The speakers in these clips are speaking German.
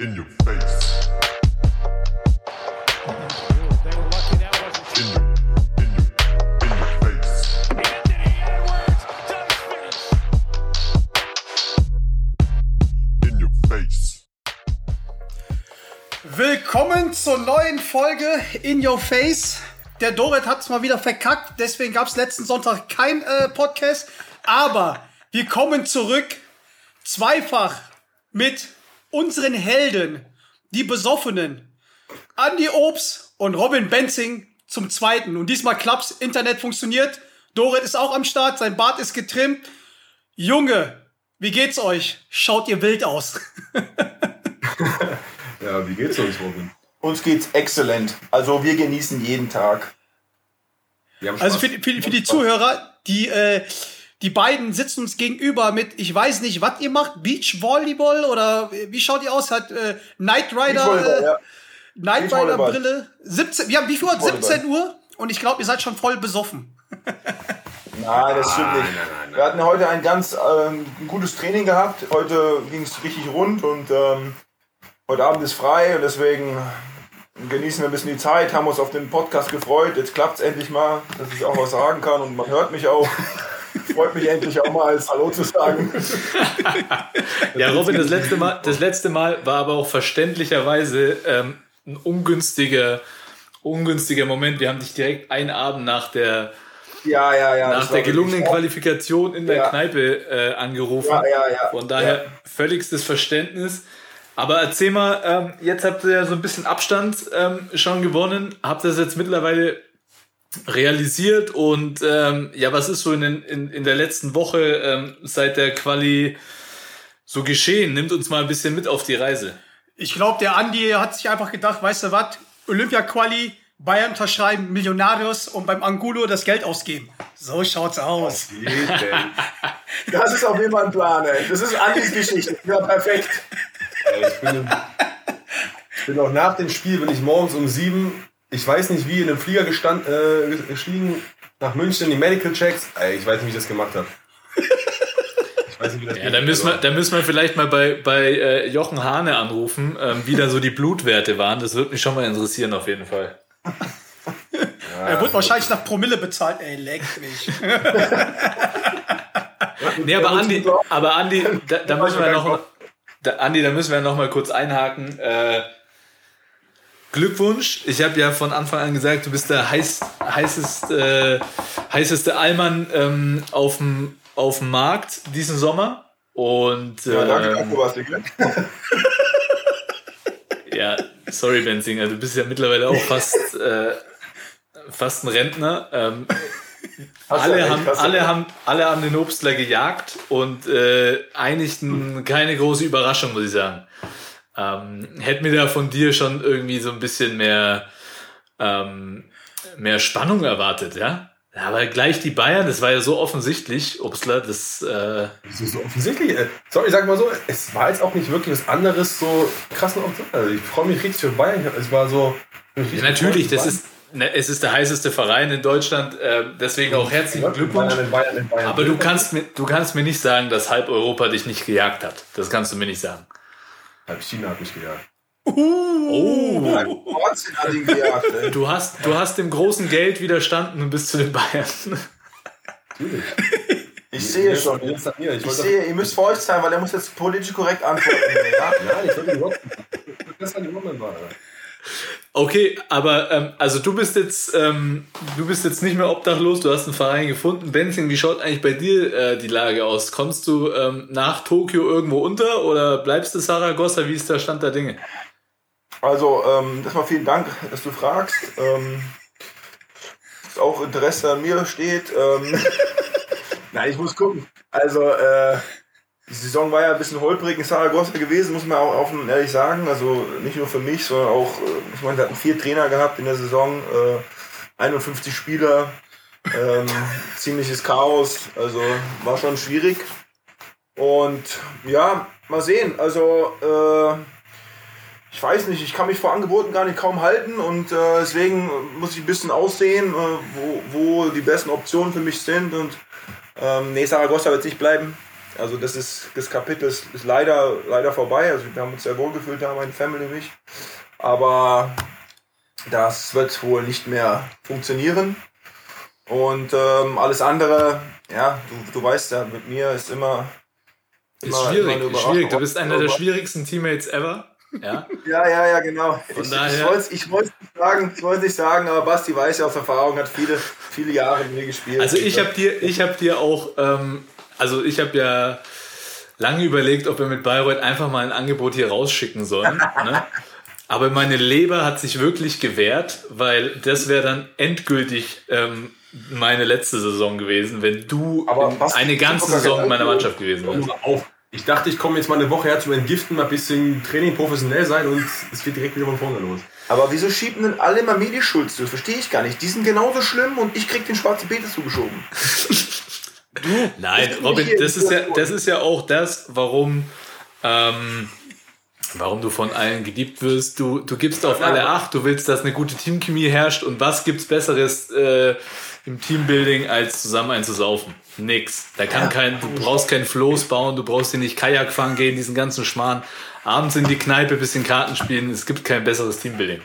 In your face. Willkommen zur neuen Folge In Your Face. Der Dorit hat es mal wieder verkackt, deswegen gab es letzten Sonntag kein äh, Podcast. Aber wir kommen zurück zweifach mit unseren Helden, die Besoffenen, Andy Obst und Robin Benzing zum zweiten. Und diesmal klappt's, Internet funktioniert. Dorit ist auch am Start, sein Bart ist getrimmt. Junge, wie geht's euch? Schaut ihr wild aus. Ja, wie geht's uns, Robin? Uns geht's exzellent. Also wir genießen jeden Tag. Wir haben Also für, die- für, für die Zuhörer, die, äh, die beiden sitzen uns gegenüber mit, ich weiß nicht, was ihr macht, Beachvolleyball oder wie schaut ihr aus? Hat äh, Knight Rider, äh, ja. Knight Rider. Brille. 17, wir haben wie viel Uhr? Beachvolleyball. 17 Uhr und ich glaube, ihr seid schon voll besoffen. Nein, das stimmt nicht. nein, nein, nein. Wir hatten heute ein ganz ähm, ein gutes Training gehabt. Heute ging es richtig rund und ähm, heute Abend ist frei und deswegen genießen wir ein bisschen die Zeit, haben uns auf den Podcast gefreut. Jetzt klappt es endlich mal, dass ich auch was sagen kann und man hört mich auch. Freut mich endlich auch mal als Hallo zu sagen. Ja, Robin, das letzte Mal, das letzte Mal war aber auch verständlicherweise ähm, ein ungünstiger, ungünstiger Moment. Wir haben dich direkt einen Abend nach der, Ja, ja, ja. nach der gelungenen Qualifikation in der. Kneipe äh, angerufen. Von daher völligstes Verständnis. Aber erzähl mal, ähm, jetzt habt ihr ja so ein bisschen Abstand ähm, schon gewonnen. Habt das jetzt mittlerweile realisiert und ähm, ja, was ist so in, den, in, in der letzten Woche ähm, seit der Quali so geschehen? Nimmt uns mal ein bisschen mit auf die Reise. Ich glaube, der Andi hat sich einfach gedacht, weißt du was, Olympia-Quali, Bayern unterschreiben, Millionarius und beim Angulo das Geld ausgeben. So schaut's aus. Das ist auf jeden Fall ein Plan, ey. Das ist Andis Geschichte. Ja, perfekt. Ich, bin ich bin auch nach dem Spiel, bin ich morgens um sieben, ich weiß nicht wie, in einem Flieger gestand, äh, gestiegen, nach München, die Medical Checks. Ey, ich weiß nicht, wie ich das gemacht habe. Ich weiß nicht, wie das Ja, da müssen wir, da müssen wir vielleicht mal bei, bei äh, Jochen Hane anrufen, ähm, wie da so die Blutwerte waren. Das würde mich schon mal interessieren, auf jeden Fall. er wird wahrscheinlich nach Promille bezahlt. Ey, leck mich. Nee, aber Andi, aber Andi, da, da müssen wir noch, da, Andi, da müssen wir noch mal kurz einhaken. Äh, Glückwunsch. Ich habe ja von Anfang an gesagt, du bist der heiß, heißeste, heißeste Allmann ähm, auf dem auf dem Markt diesen Sommer. Und Ja, danke ähm, ihr ja, sorry Benzinger, du bist ja mittlerweile auch fast äh, fast ein Rentner. Ähm, alle, recht, haben, alle, haben, alle haben den Obstler gejagt und äh, eigentlich n- keine große Überraschung, muss ich sagen. Ähm, hätte mir da von dir schon irgendwie so ein bisschen mehr, ähm, mehr Spannung erwartet, ja? Aber gleich die Bayern, das war ja so offensichtlich, Obstler, das äh, ist so offensichtlich. äh, Sorry, ich sag mal so, es war jetzt auch nicht wirklich was anderes so krassen Option. Also ich freue mich richtig für Bayern. Es war so. ja, natürlich, das ist, ne, es ist der heißeste Verein in Deutschland, äh, deswegen auch herzlichen Glückwunsch. Bayern Bayern Bayern. Aber du kannst, mir, du kannst mir nicht sagen, dass halb Europa dich nicht gejagt hat. Das kannst du mir nicht sagen. Halb China hat mich gejagt. Oh, Wahnsinn hat ihn gejagt, ey. du hast, du hast dem großen Geld widerstanden und bist zu den Bayern. Natürlich. Ich sehe schon. Ich Ich sehe, ihr müsst feucht sein, weil er muss jetzt politisch korrekt antworten. Ja? Nein, ich wollte überhaupt nicht. Das an die Woman war. Alter. Okay, aber ähm, also du bist jetzt, ähm, du bist jetzt nicht mehr obdachlos. Du hast einen Verein gefunden. Benzing, wie schaut eigentlich bei dir äh, die Lage aus? Kommst du ähm, nach Tokio irgendwo unter oder bleibst du Saragossa? Wie ist der Stand der Dinge? Also, ähm, erstmal vielen Dank, dass du fragst. Ähm, dass auch Interesse an mir steht. Ähm, Nein, ich muss gucken. Also, äh, die Saison war ja ein bisschen holprig in Saragossa gewesen, muss man auch offen und ehrlich sagen. Also nicht nur für mich, sondern auch, äh, ich meine, wir hatten vier Trainer gehabt in der Saison, äh, 51 Spieler, ähm, ziemliches Chaos, also war schon schwierig. Und ja, mal sehen. Also, äh, ich weiß nicht, ich kann mich vor Angeboten gar nicht kaum halten und äh, deswegen muss ich ein bisschen aussehen, äh, wo, wo die besten Optionen für mich sind. Und ähm, nee, Saragossa wird nicht bleiben. Also das ist das Kapitel ist, ist leider leider vorbei. Also wir haben uns sehr wohl gefühlt, da meine Family und ich. Aber das wird wohl nicht mehr funktionieren. Und ähm, alles andere, ja, du, du weißt ja, mit mir ist immer. Ist immer- schwierig, immer ist schwierig. Du bist einer der schwierigsten Teammates ever. Ja. Ja, ja, ja, genau. ich ich daher- wollte es ich wollt's nicht sagen, ich nicht sagen, aber Basti weiß ja aus Erfahrung, hat viele, viele Jahre mit mir gespielt. Also ich habe dir, ich habe dir auch, ähm, also ich habe ja lange überlegt, ob wir mit Bayreuth einfach mal ein Angebot hier rausschicken sollen. ne? Aber meine Leber hat sich wirklich gewehrt, weil das wäre dann endgültig ähm, meine letzte Saison gewesen, wenn du Aber in was- eine ganze Saison in meiner Mannschaft gewesen wärst. mal. Ich dachte, ich komme jetzt mal eine Woche her zum Entgiften, mal ein bisschen Training professionell sein und es geht direkt wieder von vorne los. Aber wieso schieben denn alle immer mir die Schuld zu? Das verstehe ich gar nicht. Die sind genauso schlimm und ich krieg den schwarzen Peter zugeschoben. Nein, Ich bin Robin, hier das ist ja, das ist ja auch das, warum, ähm, warum du von allen geliebt wirst. Du, du gibst auf alle Acht, du willst, dass eine gute Teamchemie herrscht und was gibt's Besseres äh, im Teambuilding, als zusammen einzusaufen? Nix. Da kann kein, du brauchst kein Floß bauen, du brauchst dir nicht Kajak fahren gehen, diesen ganzen Schmarrn. Abends in die Kneipe, bisschen Karten spielen, es gibt kein besseres Teambuilding.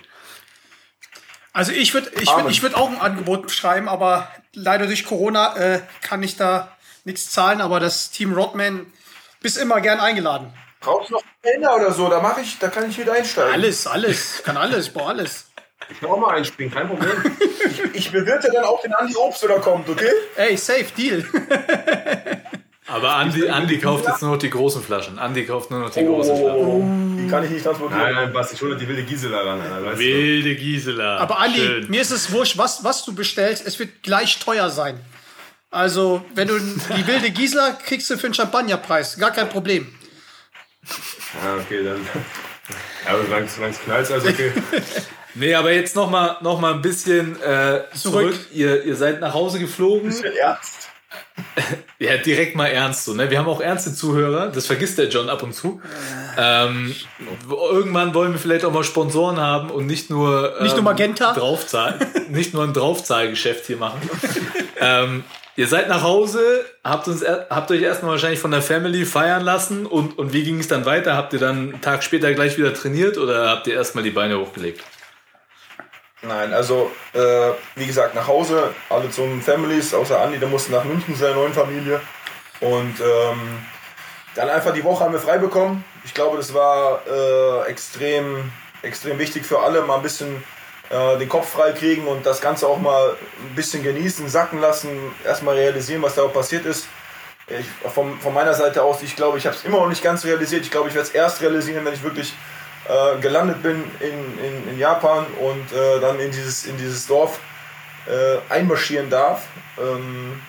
Also ich würde ich würd, ich würd auch ein Angebot schreiben, aber leider durch Corona äh, kann ich da nichts zahlen, aber das Team Rodman bist immer gern eingeladen. Brauchst du noch Trainer oder so? Da mache ich, da kann ich wieder einsteigen. Alles, alles, kann alles, ich brauch alles. Ich kann auch mal einspringen, kein Problem. Ich bewirte dann auch den Andi Obst, der da kommt, okay? Ey, safe, Deal. Aber Andi, Andi kauft jetzt nur noch die großen Flaschen. Andi kauft nur noch die großen Flaschen. Oh, die kann ich nicht transportieren. nein, nein, Basti, ich hole die wilde Gisela ran. Alter, weißt du. Wilde Gisela. Aber Andi, Schön. mir ist es wurscht, was, was du bestellst, es wird gleich teuer sein. Also, wenn du die wilde Gisela kriegst du für einen Champagnerpreis, gar kein Problem. Ja, okay, dann. Ja, aber solange solange es knallt, alles okay. Nee, aber jetzt noch mal, noch mal ein bisschen äh, zurück. Zurück. Ihr, ihr seid nach Hause geflogen. Ernst. Ja, direkt mal ernst so. Ne? Wir haben auch ernste Zuhörer. Das vergisst der John ab und zu. Ähm, irgendwann wollen wir vielleicht auch mal Sponsoren haben und nicht nur ähm, Nicht nur Magenta? Draufzahl, nicht nur ein Draufzahlgeschäft hier machen. ähm, ihr seid nach Hause, habt uns habt euch erstmal wahrscheinlich von der Family feiern lassen und, und wie ging es dann weiter? Habt ihr dann einen Tag später gleich wieder trainiert oder habt ihr erstmal die Beine hochgelegt? Nein, also äh, wie gesagt, nach Hause, alle zum Families, außer Andi, der musste nach München zu seiner neuen Familie. Und ähm, dann einfach die Woche haben wir frei bekommen. Ich glaube, das war äh, extrem, extrem wichtig für alle, mal ein bisschen äh, den Kopf frei kriegen und das Ganze auch mal ein bisschen genießen, sacken lassen, erstmal realisieren, was da auch passiert ist. Ich, von, von meiner Seite aus, ich glaube, ich habe es immer noch nicht ganz realisiert. Ich glaube, ich werde es erst realisieren, wenn ich wirklich äh, gelandet bin in, in, in Japan und äh, dann in dieses, in dieses Dorf äh, einmarschieren darf. Ähm,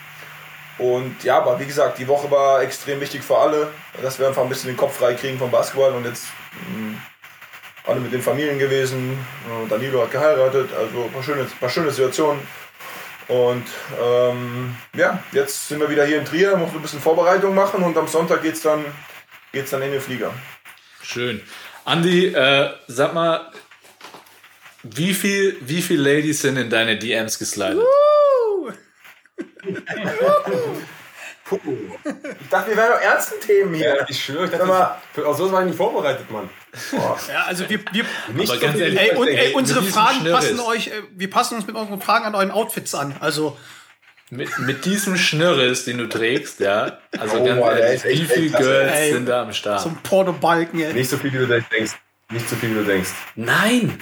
und ja, aber wie gesagt, die Woche war extrem wichtig für alle, dass wir einfach ein bisschen den Kopf frei kriegen vom Basketball und jetzt mh, alle mit den Familien gewesen. Danilo hat geheiratet, also ein paar schöne, paar schöne Situationen. Und ähm, ja, jetzt sind wir wieder hier in Trier, muss ein bisschen Vorbereitung machen und am Sonntag geht's dann, geht's dann in den Flieger. Schön. Andi, äh, sag mal, wie viel, wie viel Ladies sind in deine DMs geslidet? Puh. Ich dachte, wir wären doch ernsten Themen hier. Ja, ich schwöre, ich Sag mal. dachte, auf sowas war ich nicht vorbereitet, Mann. Ja, also wir, wir, Nicht Aber ganz ehrlich, ey, und, ey, unsere Fragen passen euch, äh, wir passen uns mit unseren Fragen an euren Outfits an. Also, Mit, mit diesem Schnörres, den du trägst, ja. Also Oh, ganz ehrlich, wie viele. Girls Ey. sind da am Start? zum Pornobalken, ey. Nicht so viel, wie du denkst. Nicht so viel, wie du denkst. Nein!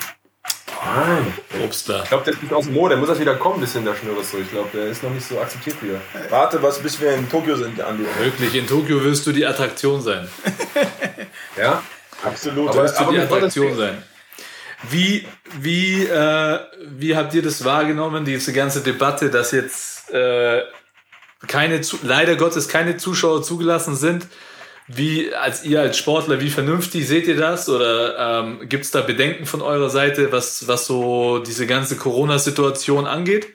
Nein. Obstler. Ich glaube, der ist nicht aus dem Mode. Der muss das wieder kommen, bisschen der Schnürres so. Ich glaube, der ist noch nicht so akzeptiert wieder. Warte, was, bis wir in Tokio sind, Andi. Wirklich, in Tokio wirst du die Attraktion sein. Ja? Absolut. Aber- Wirst du die mit Attraktion sein. Wie, wie, äh, wie habt ihr das wahrgenommen, diese ganze Debatte, dass jetzt äh, keine, leider Gottes keine Zuschauer zugelassen sind? Wie, als ihr als Sportler, wie vernünftig seht ihr das? Oder ähm, gibt es da Bedenken von eurer Seite, was, was so diese ganze Corona-Situation angeht?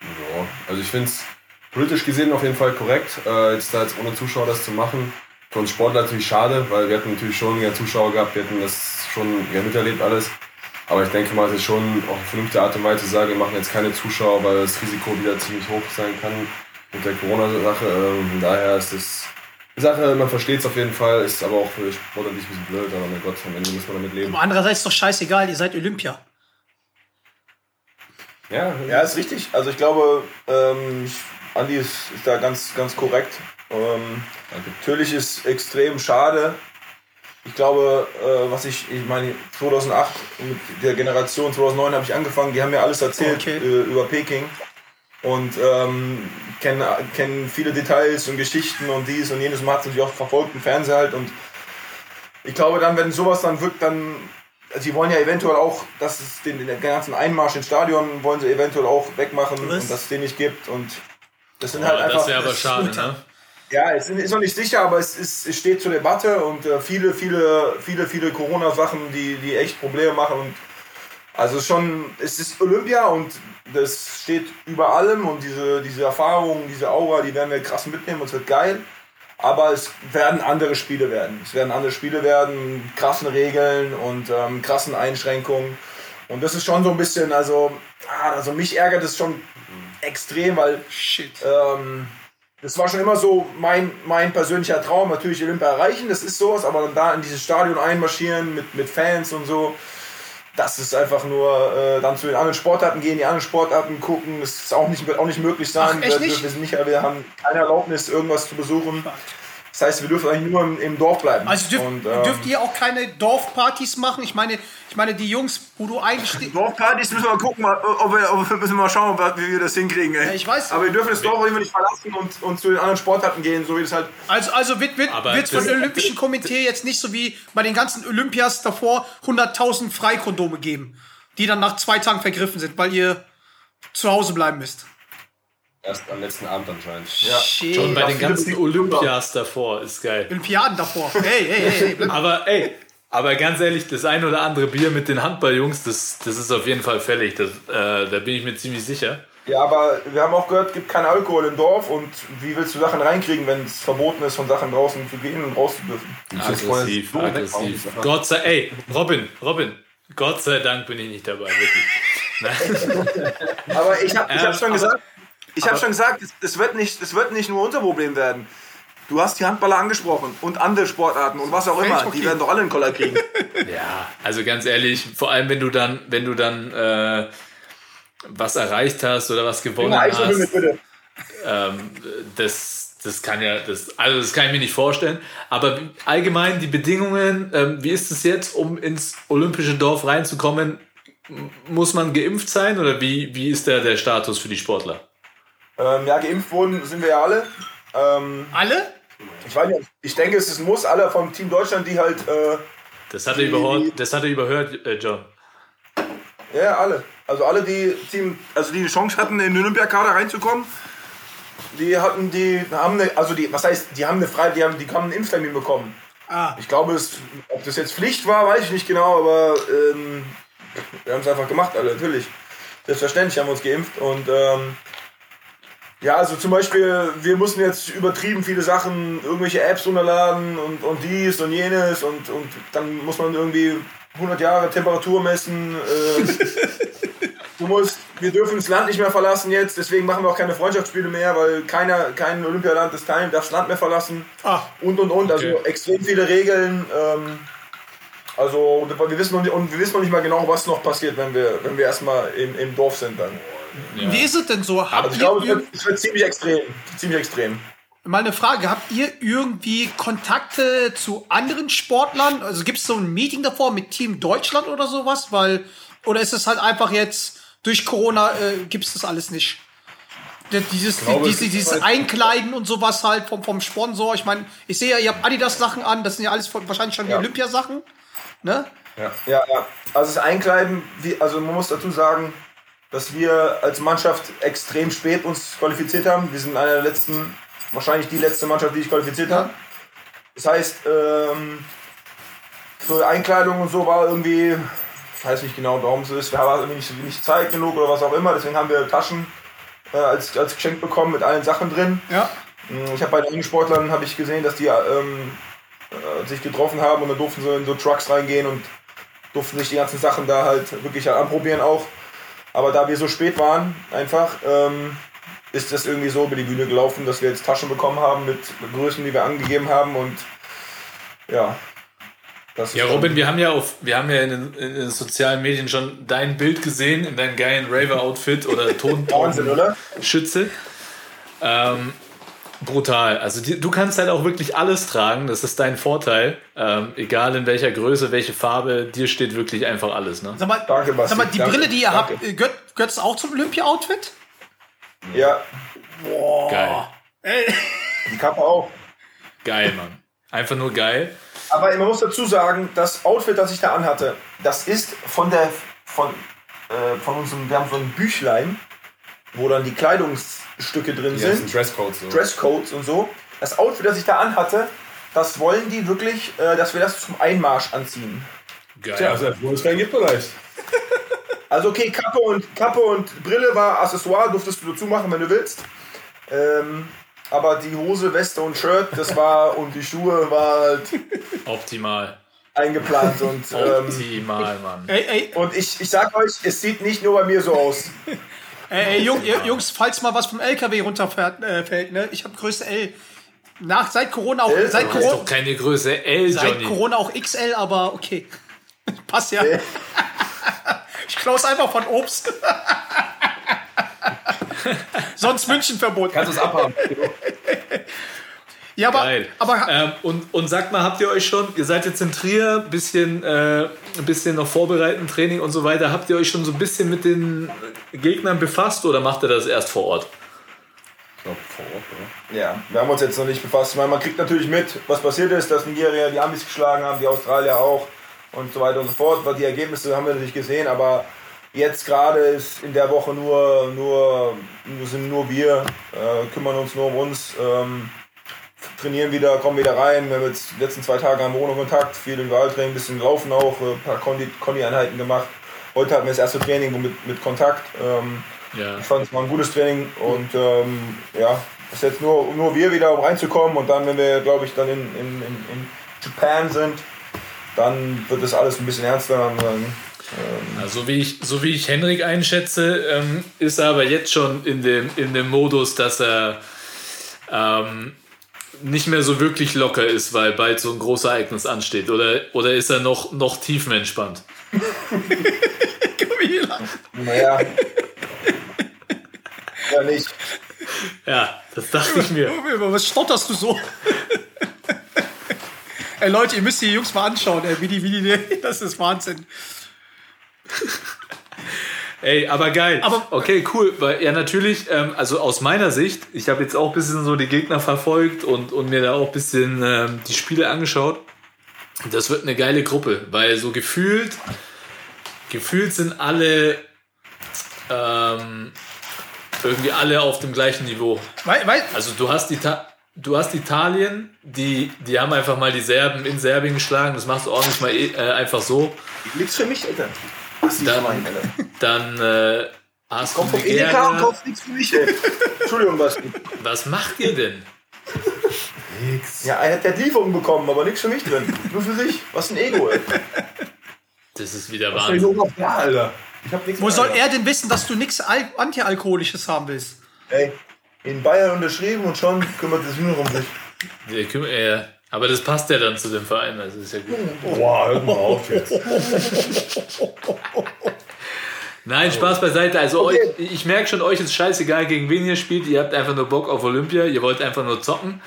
Ja, also ich finde es politisch gesehen auf jeden Fall korrekt, äh, jetzt da jetzt ohne Zuschauer das zu machen. Für uns Sportler natürlich schade, weil wir hatten natürlich schon gerne Zuschauer gehabt, wir hätten das schon gerne miterlebt alles. Aber ich denke mal, es ist schon auch eine vernünftige Art und Weise zu sagen, wir machen jetzt keine Zuschauer, weil das Risiko wieder ziemlich hoch sein kann, mit der Corona-Sache. Ähm, von daher ist das eine Sache, man versteht es auf jeden Fall, ist aber auch für Sportler ein bisschen blöd, aber mein Gott, am Ende muss man damit leben. Aber andererseits ist doch scheißegal, ihr seid Olympia. Ja, Ja, ist richtig. Also ich glaube, ähm, Andi ist, ist da ganz, ganz korrekt. Ähm, natürlich ist extrem schade. Ich glaube, äh, was ich, ich meine, 2008 mit der Generation 2009 habe ich angefangen. Die haben mir alles erzählt Okay. äh, über Peking und ähm, kennen kennen viele Details und Geschichten und dies und jenes. Man hat es natürlich auch verfolgt im Fernsehen halt und ich glaube dann, wenn sowas dann wirkt, dann sie wollen ja eventuell auch, dass es den, den ganzen Einmarsch ins Stadion wollen sie eventuell auch wegmachen Was? und dass es den nicht gibt und das sind halt Aber einfach das wäre aber schade, ne? Ja, es ist noch nicht sicher, aber es, ist, es steht zur Debatte und äh, viele, viele, viele, viele Corona-Sachen, die, die echt Probleme machen. Und also schon, es ist Olympia und das steht über allem und diese, diese Erfahrung, diese Aura, die werden wir krass mitnehmen und es wird geil. Aber es werden andere Spiele werden. Es werden andere Spiele werden, krassen Regeln und ähm, krassen Einschränkungen. Und das ist schon so ein bisschen, also, ah, also mich ärgert es schon extrem, weil Shit. ähm, das war schon immer so mein, mein persönlicher Traum, natürlich Olympia erreichen, das ist sowas, aber dann da in dieses Stadion einmarschieren mit, mit Fans und so, das ist einfach nur äh, dann zu den anderen Sportarten gehen, die anderen Sportarten gucken, das ist auch nicht, wird auch nicht möglich sein. Ach, echt wir, nicht? wir, sind nicht, wir haben keine Erlaubnis, irgendwas zu besuchen. Das heißt, wir dürfen eigentlich nur im, im Dorf bleiben. Also dürft, und, ähm, dürft ihr auch keine Dorfpartys machen? Ich meine, ich meine, die Jungs, wo du eigentlich. Dorfpartys müssen wir mal gucken, ob wir, ob wir müssen wir mal schauen, wie wir das hinkriegen. Ey. Ja, ich weiß. Aber wir dürfen das Dorf Fall nicht verlassen und, und zu den anderen Sportarten gehen, so wie das halt Also, also wird, wird, das- dem Olympischen Komitee jetzt nicht so wie bei den ganzen Olympias davor 100.000 Freikondome geben, die dann nach zwei Tagen vergriffen sind, weil ihr zu Hause bleiben müsst. Erst am letzten Abend anscheinend. Ja. Shit. Schon bei den ganzen Olympias davor ist geil. Olympiaden davor. Hey, hey, hey, hey. Aber ey, aber ganz ehrlich, das ein oder andere Bier mit den Handballjungs, das, das ist auf jeden Fall fällig. Das, äh, da bin ich mir ziemlich sicher. Ja, aber wir haben auch gehört, es gibt keinen Alkohol im Dorf und wie willst du Sachen reinkriegen, wenn es verboten ist, von Sachen draußen zu gehen und raus zu dürfen? Aggressiv, so aggressiv. Gott sei ey, Robin, Robin, Gott sei Dank bin ich nicht dabei, wirklich. Aber ich habe ich Ähm, hab schon aber- gesagt, ich habe schon gesagt, es, es, wird nicht, es wird nicht nur unser Problem werden. Du hast die Handballer angesprochen und andere Sportarten und was auch immer. Die werden doch alle einen Koller kriegen. Ja, also ganz ehrlich, vor allem wenn du dann, wenn du dann äh, was erreicht hast oder was gewonnen mit hast, bitte. ähm, das, das kann ja, das, also das kann ich mir nicht vorstellen. Aber allgemein die Bedingungen, ähm, wie ist es jetzt, um ins olympische Dorf reinzukommen? Muss man geimpft sein oder wie, wie ist der, der Status für die Sportler? Ähm, ja, geimpft wurden sind wir ja alle. Ähm, Alle? ich, weiß nicht, ich denke, es ist ein Muss, alle vom Team Deutschland, die halt äh, Das hat er überhört, das hat er überhört, äh, John. Ja, alle. Also alle, die Team, also die eine Chance hatten, in den Olympiakader reinzukommen, die hatten die, haben eine, also die, was heißt, die haben eine frei, die haben, die haben einen Impftermin bekommen. Ah. Ich glaube, es, ob das jetzt Pflicht war, weiß ich nicht genau, aber ähm, wir haben es einfach gemacht, alle, natürlich. Selbstverständlich haben wir uns geimpft und ähm, ja, also zum Beispiel, wir mussten jetzt übertrieben viele Sachen, irgendwelche Apps runterladen und, und dies und jenes und, und dann muss man irgendwie 100 Jahre Temperatur messen. Äh, du musst, wir dürfen das Land nicht mehr verlassen jetzt, deswegen machen wir auch keine Freundschaftsspiele mehr, weil keiner, kein Olympialand das Teil darf das Land mehr verlassen. Ah. Und und und, also Okay. extrem viele Regeln. Ähm, also wir wissen, noch nicht, und wir wissen noch nicht mal genau, was noch passiert, wenn wir, wenn wir erstmal im, im Dorf sind dann. Wie ist es denn so? Habt Also ich glaube, es ir- wird, es wird ziemlich extrem. Ziemlich extrem. mal eine Frage, habt ihr irgendwie Kontakte zu anderen Sportlern? Also gibt es so ein Meeting davor mit Team Deutschland oder sowas? Weil, oder ist es halt einfach jetzt durch Corona äh, gibt es das alles nicht? Dieses, glaube, diese, dieses halt- Einkleiden und sowas halt vom, vom Sponsor. Ich meine, ich sehe ja, ihr habt Adidas-Sachen an, das sind ja alles von, wahrscheinlich schon die Ja. Olympiasachen. Ne? Ja, ja. Also das Einkleiden, wie, also man muss dazu sagen, dass wir als Mannschaft extrem spät uns qualifiziert haben. Wir sind einer der letzten, wahrscheinlich die letzte Mannschaft, die sich qualifiziert hat. Das heißt, ähm, für Einkleidung und so war irgendwie, ich weiß nicht genau, warum es ist, wir haben irgendwie nicht, nicht Zeit genug oder was auch immer. Deswegen haben wir Taschen äh, als, als Geschenk bekommen mit allen Sachen drin. Ja. Ich habe bei den Sportlern habe ich gesehen, dass die ähm, äh, sich getroffen haben und dann durften sie in so Trucks reingehen und durften sich die ganzen Sachen da halt wirklich halt anprobieren auch. Aber da wir so spät waren, einfach, ähm, ist das irgendwie so über die Bühne gelaufen, dass wir jetzt Taschen bekommen haben mit Größen, die wir angegeben haben und ja. Das Ja, Robin, wir haben ja auf, wir haben ja in den, in den sozialen Medien schon dein Bild gesehen in deinem geilen Raver-Outfit oder Ton Wahnsinn, oder? Schütze. Ähm, brutal. Also die, du kannst halt auch wirklich alles tragen. Das ist dein Vorteil. Ähm, egal in welcher Größe, welche Farbe, dir steht wirklich einfach alles. Ne? Sag mal, Danke, Basti, sag mal die danke, Brille, die ihr danke. habt, äh, gehört, gehört das auch zum Olympia-Outfit? Ja, Geil. die Kappe auch. Geil, Mann. Einfach nur geil. Aber man muss dazu sagen, das Outfit, das ich da anhatte, das ist von der von, äh, von unserem, wir haben so ein Büchlein, wo dann die Kleidungsstücke drin Ja, das sind, Dresscodes. So. Dresscodes und so. Das Outfit, das ich da anhatte, das wollen die wirklich, äh, dass wir das zum Einmarsch anziehen. Geil. Tja, also wo es keinen gibt vielleicht. Also okay, Kappe und Kappe und Brille war Accessoire, durftest du dazu machen, wenn du willst. Ähm, aber die Hose, Weste und Shirt, das war und die Schuhe war halt Optimal. eingeplant und ähm, Optimal, Mann. Ey, ey, und ich, ich sag euch, es sieht nicht nur bei mir so aus. Ey, ey Jungs, falls mal was vom LKW runterfällt, äh, fällt, ne? Ich habe Größe L. Nach, seit Corona auch, L? seit, ist Corona, doch keine Größe L, seit Johnny. Corona auch XL, aber okay. Passt ja. Ich klaus einfach von Obst. Sonst Münchenverbot. Kannst du es abhaben? Ja, aber, Geil. aber ähm, und, und sagt mal, habt ihr euch schon, ihr seid jetzt in Trier, bisschen, äh, ein bisschen noch vorbereiten, Training und so weiter, habt ihr euch schon so ein bisschen mit den Gegnern befasst oder macht ihr das erst vor Ort? Ich glaube, vor Ort, oder? Ja, wir haben uns jetzt noch nicht befasst. Ich meine, man kriegt natürlich mit, was passiert ist, dass Nigeria die Amis geschlagen haben, die Australier auch und so weiter und so fort. Die Ergebnisse haben wir natürlich gesehen, aber jetzt gerade ist in der Woche nur, nur, nur sind nur wir, äh, kümmern uns nur um uns, ähm, trainieren wieder, kommen wieder rein. Wir haben jetzt die letzten zwei Tage haben wir ohne Kontakt, viel im Wahltraining, ein bisschen laufen auch, äh, ein paar Kondi- Kondi-Einheiten gemacht. Heute hatten wir das erste Training mit, mit Kontakt. Ähm, Ja. ich fand es war ein gutes Training und ähm, ja, ist jetzt nur, nur wir wieder, um reinzukommen und dann, wenn wir, glaube ich, dann in, in, in, in Japan sind, dann wird das alles ein bisschen ernster. Dann, dann, Also wie ich, so wie ich Henrik einschätze, ähm, ist er aber jetzt schon in dem, in dem Modus, dass er ähm, nicht mehr so wirklich locker ist, weil bald so ein großes Ereignis ansteht. Oder, oder ist er noch, noch tiefenentspannt? naja. ja, nicht. Ja, das dachte ich mir. Was stotterst du so? ey Leute, ihr müsst die Jungs mal anschauen, ey, wie die, wie die, das ist Wahnsinn. Ey, aber geil. Aber- okay, cool. Weil, ja, natürlich, ähm, also aus meiner Sicht, ich habe jetzt auch ein bisschen so die Gegner verfolgt und, und mir da auch ein bisschen ähm, die Spiele angeschaut. Das wird eine geile Gruppe, weil so gefühlt, gefühlt sind alle ähm, irgendwie alle auf dem gleichen Niveau. Weil, weil, Also du hast Ita du hast Italien, die, die haben einfach mal die Serben in Serbien geschlagen. Das machst du auch nicht mal eh- äh, einfach so. Nichts für mich, Alter. Was die Dann- Schwein, Alter. Dann äh, hast Komm du vom Edeka und kaufst nichts für mich, ey. Entschuldigung, Basti. Was macht ihr denn? Ja, einer hat ja Lieferung bekommen, aber nichts für mich drin. Nur für sich. Was ein Ego, ey. Das ist wieder Ich Wahnsinn. bin auf da, Alter. Ich hab nichts wo mehr, soll Alter. er denn wissen, dass du nichts Al Antialkoholisches haben willst? Ey, in Bayern unterschrieben und schon kümmert es sich nur um sich. Küm- äh, aber das passt ja dann zu dem Verein. Also ist ja gut. Boah, hört mal auf jetzt. Nein, Spaß beiseite. Also Okay. euch, ich merke schon, euch ist scheißegal, gegen wen ihr spielt. Ihr habt einfach nur Bock auf Olympia. Ihr wollt einfach nur zocken.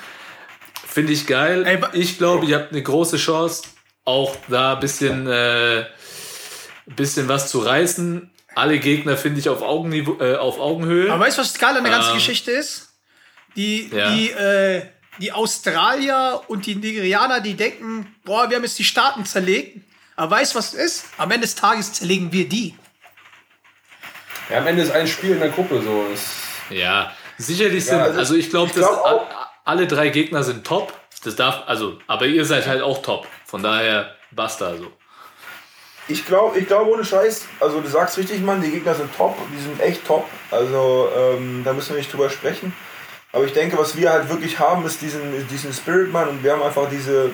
Finde ich geil. Ey, ich glaube, ihr habt eine große Chance, auch da ein bisschen, äh, bisschen was zu reißen. Alle Gegner finde ich auf, Augenniveau, äh, auf Augenhöhe. Aber weißt du, was geil an der ganzen Ähm, Geschichte ist? Die, Ja. die, äh, die Australier und die Nigerianer, die denken, boah, wir haben jetzt die Staaten zerlegt. Aber weißt du, was es ist? Am Ende des Tages zerlegen wir die. Ja, am Ende ist ein Spiel in der Gruppe so. Ja, sicherlich sind, also, also ich glaube, glaub auch- alle drei Gegner sind top. Das darf, also, aber ihr seid halt auch top. Von daher, basta so. Ich glaube, ich glaub, ohne Scheiß, also du sagst richtig, Mann, die Gegner sind top, die sind echt top. Also ähm, da müssen wir nicht drüber sprechen. Aber ich denke, was wir halt wirklich haben, ist diesen, diesen Spirit, Mann, und wir haben einfach diese,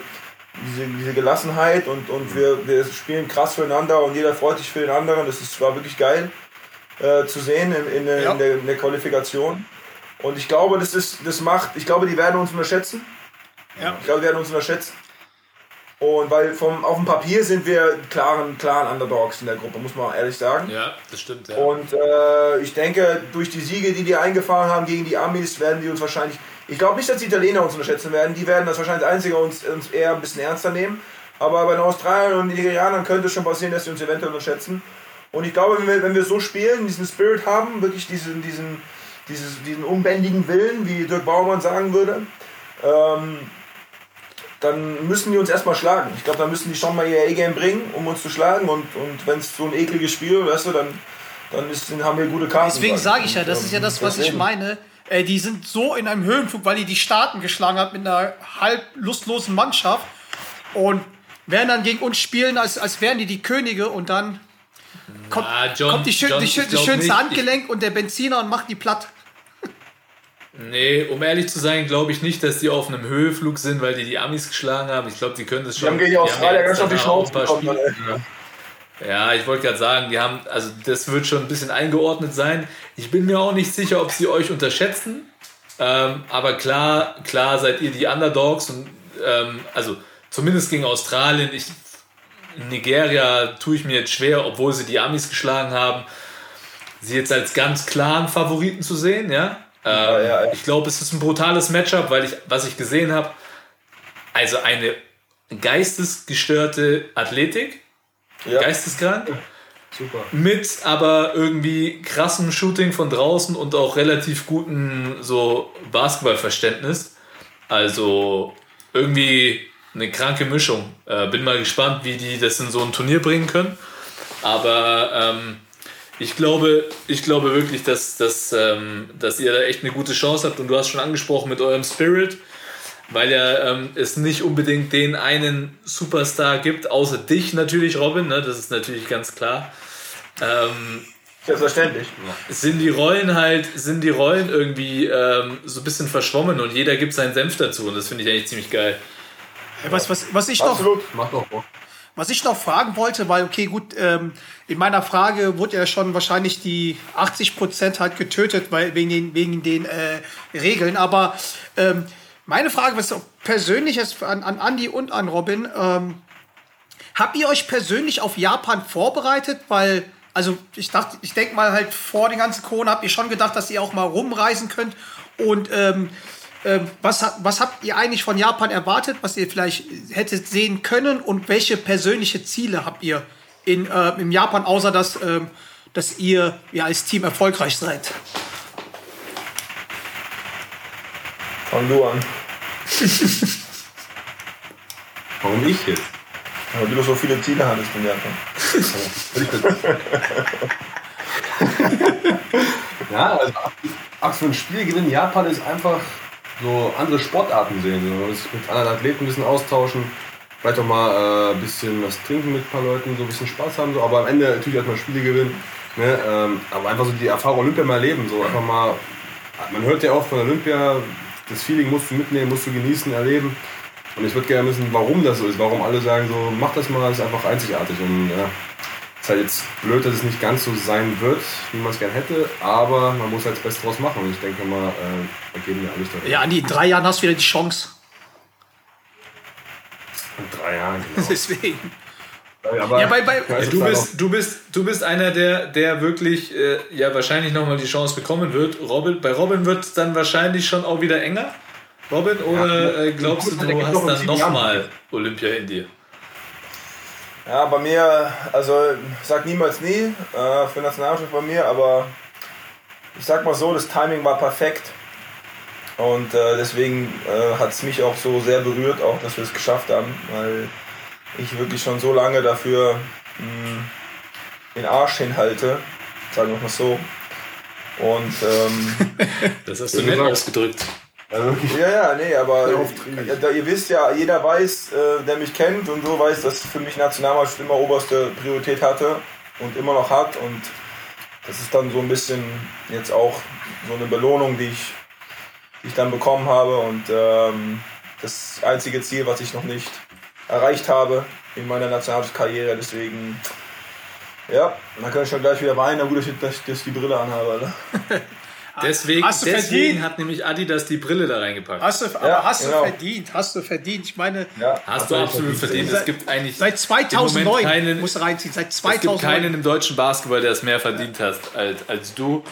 diese, diese Gelassenheit und, und wir, wir spielen krass füreinander und jeder freut sich für den anderen. Das ist, war wirklich geil äh, zu sehen in, in, der- Ja. in, der, in der Qualifikation. Und ich glaube, das ist, das macht, ich glaube, die werden uns unterschätzen. Ja. Ich glaube, die werden uns unterschätzen. Und weil vom, auf dem Papier sind wir klaren, klaren Underdogs in der Gruppe, muss man ehrlich sagen. Ja, das stimmt. Ja. Und äh, ich denke, durch die Siege, die die eingefahren haben gegen die Amis, werden die uns wahrscheinlich. Ich glaube nicht, dass die Italiener uns unterschätzen werden. Die werden das wahrscheinlich Einzige uns, uns eher ein bisschen ernster nehmen. Aber bei den Australiern und Nigerianern könnte es schon passieren, dass sie uns eventuell unterschätzen. Und ich glaube, wenn wir, wenn wir so spielen, diesen Spirit haben, wirklich diesen, diesen, dieses, diesen unbändigen Willen, wie Dirk Baumann sagen würde, ähm, dann müssen die uns erstmal schlagen. Ich glaube, dann müssen die schon mal ihr A-Game bringen, um uns zu schlagen. Und, und wenn es so ein ekliges Spiel ist, weißt du, dann, dann ist, dann haben wir gute Karten. Deswegen sage ich ja, das ist ja das, was ich meine. Äh, die sind so in einem Höhenflug, weil die die Staaten geschlagen hat mit einer halb lustlosen Mannschaft und werden dann gegen uns spielen, als, als wären die die Könige und dann kommt, Ah, John- kommt die, schön, John, die, schön, glaub schönste nicht. Handgelenk und der Benziner und macht die platt. Nee, um ehrlich zu sein, glaube ich nicht, dass die auf einem Höheflug sind, weil die die Amis geschlagen haben. Ich glaube, die können das schon. Die haben gegen die Australier ja ganz auf die Schnauze bekommen. Spiele-. Ja, ich wollte gerade sagen, die haben, also das wird schon ein bisschen eingeordnet sein. Ich bin mir auch nicht sicher, ob sie euch unterschätzen. Ähm, aber klar, klar seid ihr die Underdogs und ähm, also zumindest gegen Australien. Ich, Nigeria tue ich mir jetzt schwer, obwohl sie die Amis geschlagen haben, sie jetzt als ganz klaren Favoriten zu sehen, ja. Ähm, ja, ja. Ich glaube, es ist ein brutales Matchup, weil ich, was ich gesehen habe, also eine geistesgestörte Athletik, Ja. geisteskrank, Super. mit aber irgendwie krassem Shooting von draußen und auch relativ gutem so Basketballverständnis. Also irgendwie eine kranke Mischung. Äh, bin mal gespannt, wie die das in so ein Turnier bringen können. Aber ähm, ich glaube, ich glaube wirklich, dass, dass, ähm, dass ihr da echt eine gute Chance habt. Und du hast schon angesprochen mit eurem Spirit, weil ja ähm, es nicht unbedingt den einen Superstar gibt, außer dich natürlich, Robin. Ne? Das ist natürlich ganz klar. Ähm, Selbstverständlich. sind die Rollen halt, sind die Rollen irgendwie ähm, so ein bisschen verschwommen und jeder gibt seinen Senf dazu und das finde ich eigentlich ziemlich geil. Was, was, was, ich noch, Absolut. Macht doch Bock. was ich noch fragen wollte, weil, okay, gut, ähm, in meiner Frage wurde ja schon wahrscheinlich die 80% halt getötet, weil, wegen den, wegen den äh, Regeln. Aber ähm, meine Frage, was auch persönlich ist an, an Andy und an Robin, ähm, habt ihr euch persönlich auf Japan vorbereitet? Weil, also ich dachte, ich denke mal halt vor den ganzen Corona habt ihr schon gedacht, dass ihr auch mal rumreisen könnt. Und ähm, was, ha- was habt ihr eigentlich von Japan erwartet, was ihr vielleicht hättet sehen können und welche persönliche Ziele habt ihr in, äh, in Japan, außer dass, ähm, dass ihr ja, als Team erfolgreich seid? Fang du an. Warum ich jetzt? Weil du so viele Ziele hattest in Japan. Ja, also ab, ab für ein Spiel gewinnen Japan ist einfach so andere Sportarten sehen. So. Mit anderen Athleten ein bisschen austauschen, vielleicht auch mal äh, ein bisschen was trinken mit ein paar Leuten, so ein bisschen Spaß haben. So. Aber am Ende natürlich erstmal Spiele gewinnen. Ne? Ähm, aber einfach so die Erfahrung Olympia mal erleben. So einfach mal, man hört ja auch von Olympia, das Feeling musst du mitnehmen, musst du genießen, erleben. Und ich würde gerne wissen, warum das so ist, warum alle sagen so, mach das mal, das ist einfach einzigartig. Und ja, ist halt jetzt blöd, dass es nicht ganz so sein wird, wie man es gern hätte, aber man muss halt das Beste draus machen. Und ich denke mal, äh, da geben wir alles dafür. Ja, Andi, in drei Jahren hast du wieder die Chance. In drei Jahren, genau. Deswegen. Aber Ja, bei- bei- Ja, Du ist bist, du bist, du bist einer, der, der wirklich äh, ja wahrscheinlich nochmal die Chance bekommen wird. Robin, bei Robin wird es dann wahrscheinlich schon auch wieder enger. Robin, oder äh, glaubst du, du hast dann nochmal Olympia in dir? Ja, bei mir, also sag niemals nie äh, für Nationalmannschaft bei mir, aber ich sag mal so, das Timing war perfekt. Und äh, deswegen äh, hat es mich auch so sehr berührt, auch dass wir es geschafft haben, weil ich wirklich schon so lange dafür mh, den Arsch hinhalte, sagen wir mal so. Und ähm, Das hast du nett ausgedrückt. Ja, wirklich. Ja, ja, nee, aber ja, ihr wisst ja, jeder weiß, äh, der mich kennt und so weiß, dass für mich Nationalmannschaft immer oberste Priorität hatte und immer noch hat. Und das ist dann so ein bisschen jetzt auch so eine Belohnung, die ich, die ich dann bekommen habe. Und ähm, das einzige Ziel, was ich noch nicht erreicht habe in meiner Nationalmannschaftskarriere. Deswegen, ja, dann kann ich schon gleich wieder weinen. Na gut, dass ich, dass ich die Brille anhabe. Deswegen, Hast du deswegen verdient. hat nämlich Adidas die Brille da reingepackt. Hast du, aber Ja, hast du genau. verdient, hast du verdient. Ich meine, Ja. Hast du absolut verdient. Es gibt eigentlich seit im 2009 Moment keinen, musst du reinziehen. Seit es gibt 2009. keinen im deutschen Basketball, der es mehr verdient hat als, als du.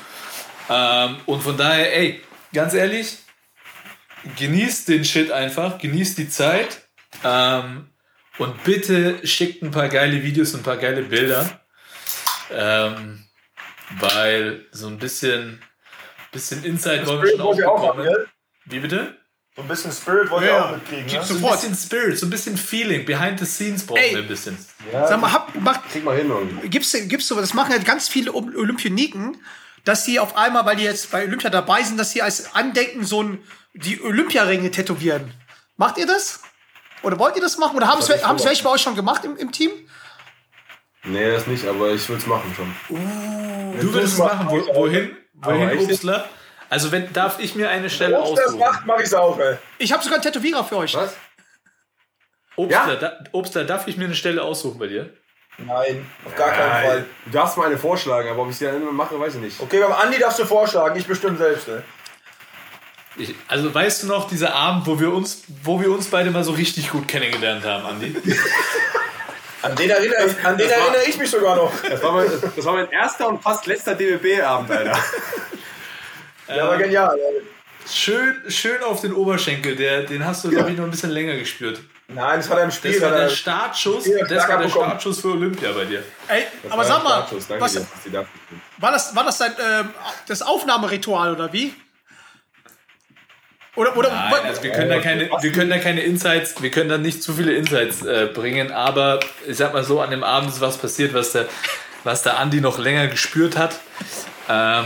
Ähm, und von daher, ey, ganz ehrlich, genießt den Shit einfach, genießt die Zeit ähm, und bitte schickt ein paar geile Videos und ein paar geile Bilder. Ähm, weil so ein bisschen, bisschen Insight wollen wir schon wollt ihr auch aufbekommen. gell? Wie bitte? So ein bisschen Spirit wollt ihr Ja, auch mitkriegen, ne? So ein bisschen Spirit, so ein bisschen Feeling, behind the scenes brauchen Ey. wir ein bisschen. Sag mal, hab, macht, Krieg mal hin irgendwie. gibt's, gibt's so, das machen ja ganz viele Olymp- Olympioniken, dass sie auf einmal, weil die jetzt bei Olympia dabei sind, dass sie als Andenken so ein, die Olympiaringe tätowieren. Macht ihr das? Oder wollt ihr das machen? Oder haben es welche bei euch schon gemacht im, im Team? Nee, das nicht, aber ich würde es machen schon. Du würdest es machen, wo, wohin? Wohin? Obstler? Also wenn, darf ich mir eine Stelle aussuchen? macht, mach ich's auch, ey. Ich habe sogar einen Tätowierer für euch. Was? Obstler, da, Obstler, darf ich mir eine Stelle aussuchen bei dir? Nein, auf gar keinen Fall. Du darfst mal eine vorschlagen, aber ob ich sie dann immer mache, weiß ich nicht. Okay, beim Andi darfst du vorschlagen, ich bestimmt selbst, ey. Ich, also weißt du noch, dieser Abend, wo wir uns, wo wir uns beide mal so richtig gut kennengelernt haben, Andi? An den erinnere ich, an den war- erinnere ich mich sogar noch. Das war mein, das war mein erster und fast letzter DBB-Abend, Alter. Der war genial, ey. Schön, schön auf den Oberschenkel, der, den hast du, glaube ich, noch ein bisschen länger gespürt. Nein, das er im Spiel. Das war der er- Startschuss, Ja, das war der bekommen. Startschuss für Olympia bei dir. Ey, Das aber war sag mal, Startschuss. Danke was, dir, war das, war das dein, ähm, das Aufnahmeritual oder wie? Oder, oder, Nein, also wir können da keine, wir können da keine Insights, wir können da nicht zu viele Insights äh, bringen, aber ich sag mal so, an dem Abend ist was passiert, was der, was der Andi noch länger gespürt hat. Ähm,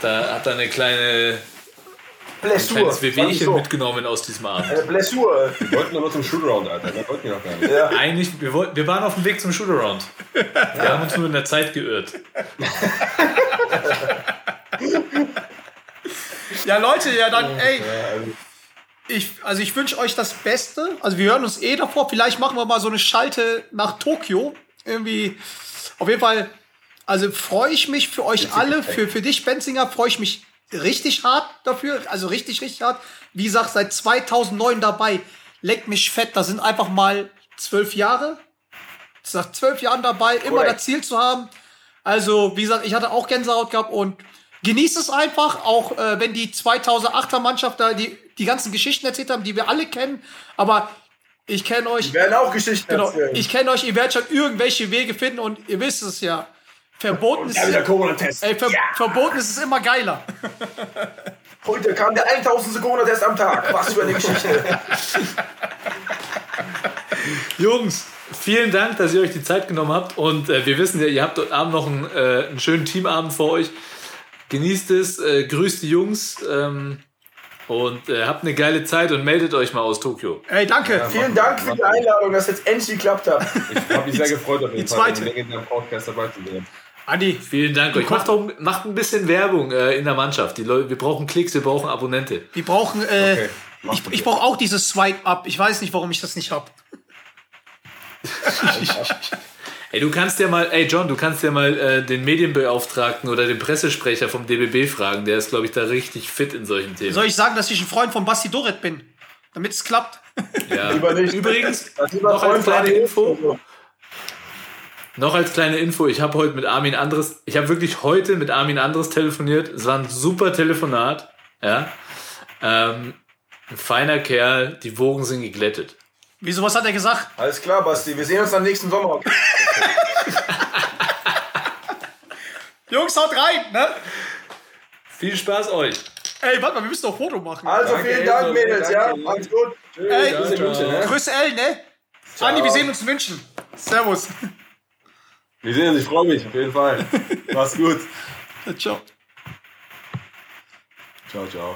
da hat er eine kleine, ein Blessur. kleines Sag ich Wehwehchen so. mitgenommen aus diesem Abend. Eine Blessur. ey. Wir wollten nur zum Shootaround, Alter. Das wollten wir noch gar nicht. Ja. Eigentlich, wir, wollten, wir waren auf dem Weg zum Shootaround. Wir haben uns nur in der Zeit geirrt. ja, Leute, ja dann, ey, also- ich, also ich wünsche euch das Beste. Also wir hören uns eh davor. Vielleicht machen wir mal so eine Schalte nach Tokio. Irgendwie, auf jeden Fall, also freue ich mich für euch alle, für, für dich, Benzinger, freue ich mich richtig hart dafür. Also richtig, richtig hart. Wie gesagt, seit 2009 dabei. Leckt mich fett. Da sind einfach mal zwölf Jahre. Nach zwölf Jahren dabei, immer Korrekt. das Ziel zu haben. Also, wie gesagt, ich hatte auch Gänsehaut gehabt und genießt es einfach, auch äh, wenn die 2008er Mannschaft da die, die ganzen Geschichten erzählt haben, die wir alle kennen. Aber ich kenne euch, Wir werden auch Geschichten genau, erzählen. ich kenne euch, ihr werdet schon irgendwelche Wege finden und ihr wisst es ja. Verboten ist, Ja, Corona-Test. ey, ver verboten ist es immer geiler. Heute kam der 1000 Corona-Test am Tag. Was für eine Geschichte. Jungs, vielen Dank, dass ihr euch die Zeit genommen habt. Und äh, wir wissen ja, ihr habt heute Abend noch einen, äh, einen schönen Teamabend vor euch. Genießt es, äh, grüßt die Jungs ähm, und äh, habt eine geile Zeit und meldet euch mal aus Tokio. Ey, danke. Vielen Dank für die Einladung, dass jetzt endlich geklappt hat. Ich habe mich sehr gefreut, auf jeden die Fall, zweite. im legendären Podcast dabei zu sein. Andi, Vielen Dank euch. Macht, auch, macht ein bisschen Werbung äh, in der Mannschaft. Die Leute, wir brauchen Klicks, wir brauchen Abonnente. wir brauchen, äh, Okay, ich, ich brauche auch dieses Swipe-Up. Ich weiß nicht, warum ich das nicht habe. Ey, du kannst ja mal, ey John, du kannst ja mal äh, den Medienbeauftragten oder den Pressesprecher vom DBB fragen. Der ist, glaube ich, da richtig fit in solchen Themen. Soll ich sagen, dass ich ein Freund von Basti Doret bin? Damit es klappt. Ja. Lieber nicht. Übrigens, noch als kleine Info, noch als kleine Info, ich habe heute mit Armin Andres, ich habe wirklich heute mit Armin Andres telefoniert. Es war ein super Telefonat. Ja. Ähm, ein feiner Kerl, die Wogen sind geglättet. Wieso, was hat er gesagt? Alles klar, Basti. Wir sehen uns dann nächsten Sommer. Jungs, haut rein, ne? Viel Spaß euch. Ey, warte mal, wir müssen doch ein Foto machen. Also Danke, vielen Dank. Mädels. Ja, macht's gut. Ey, Bis in München, ne? Grüße L, ne? Andi, wir sehen uns in München. Servus. Wir sehen uns, ich freue mich, auf jeden Fall. Mach's gut. Ciao. Ciao, ciao.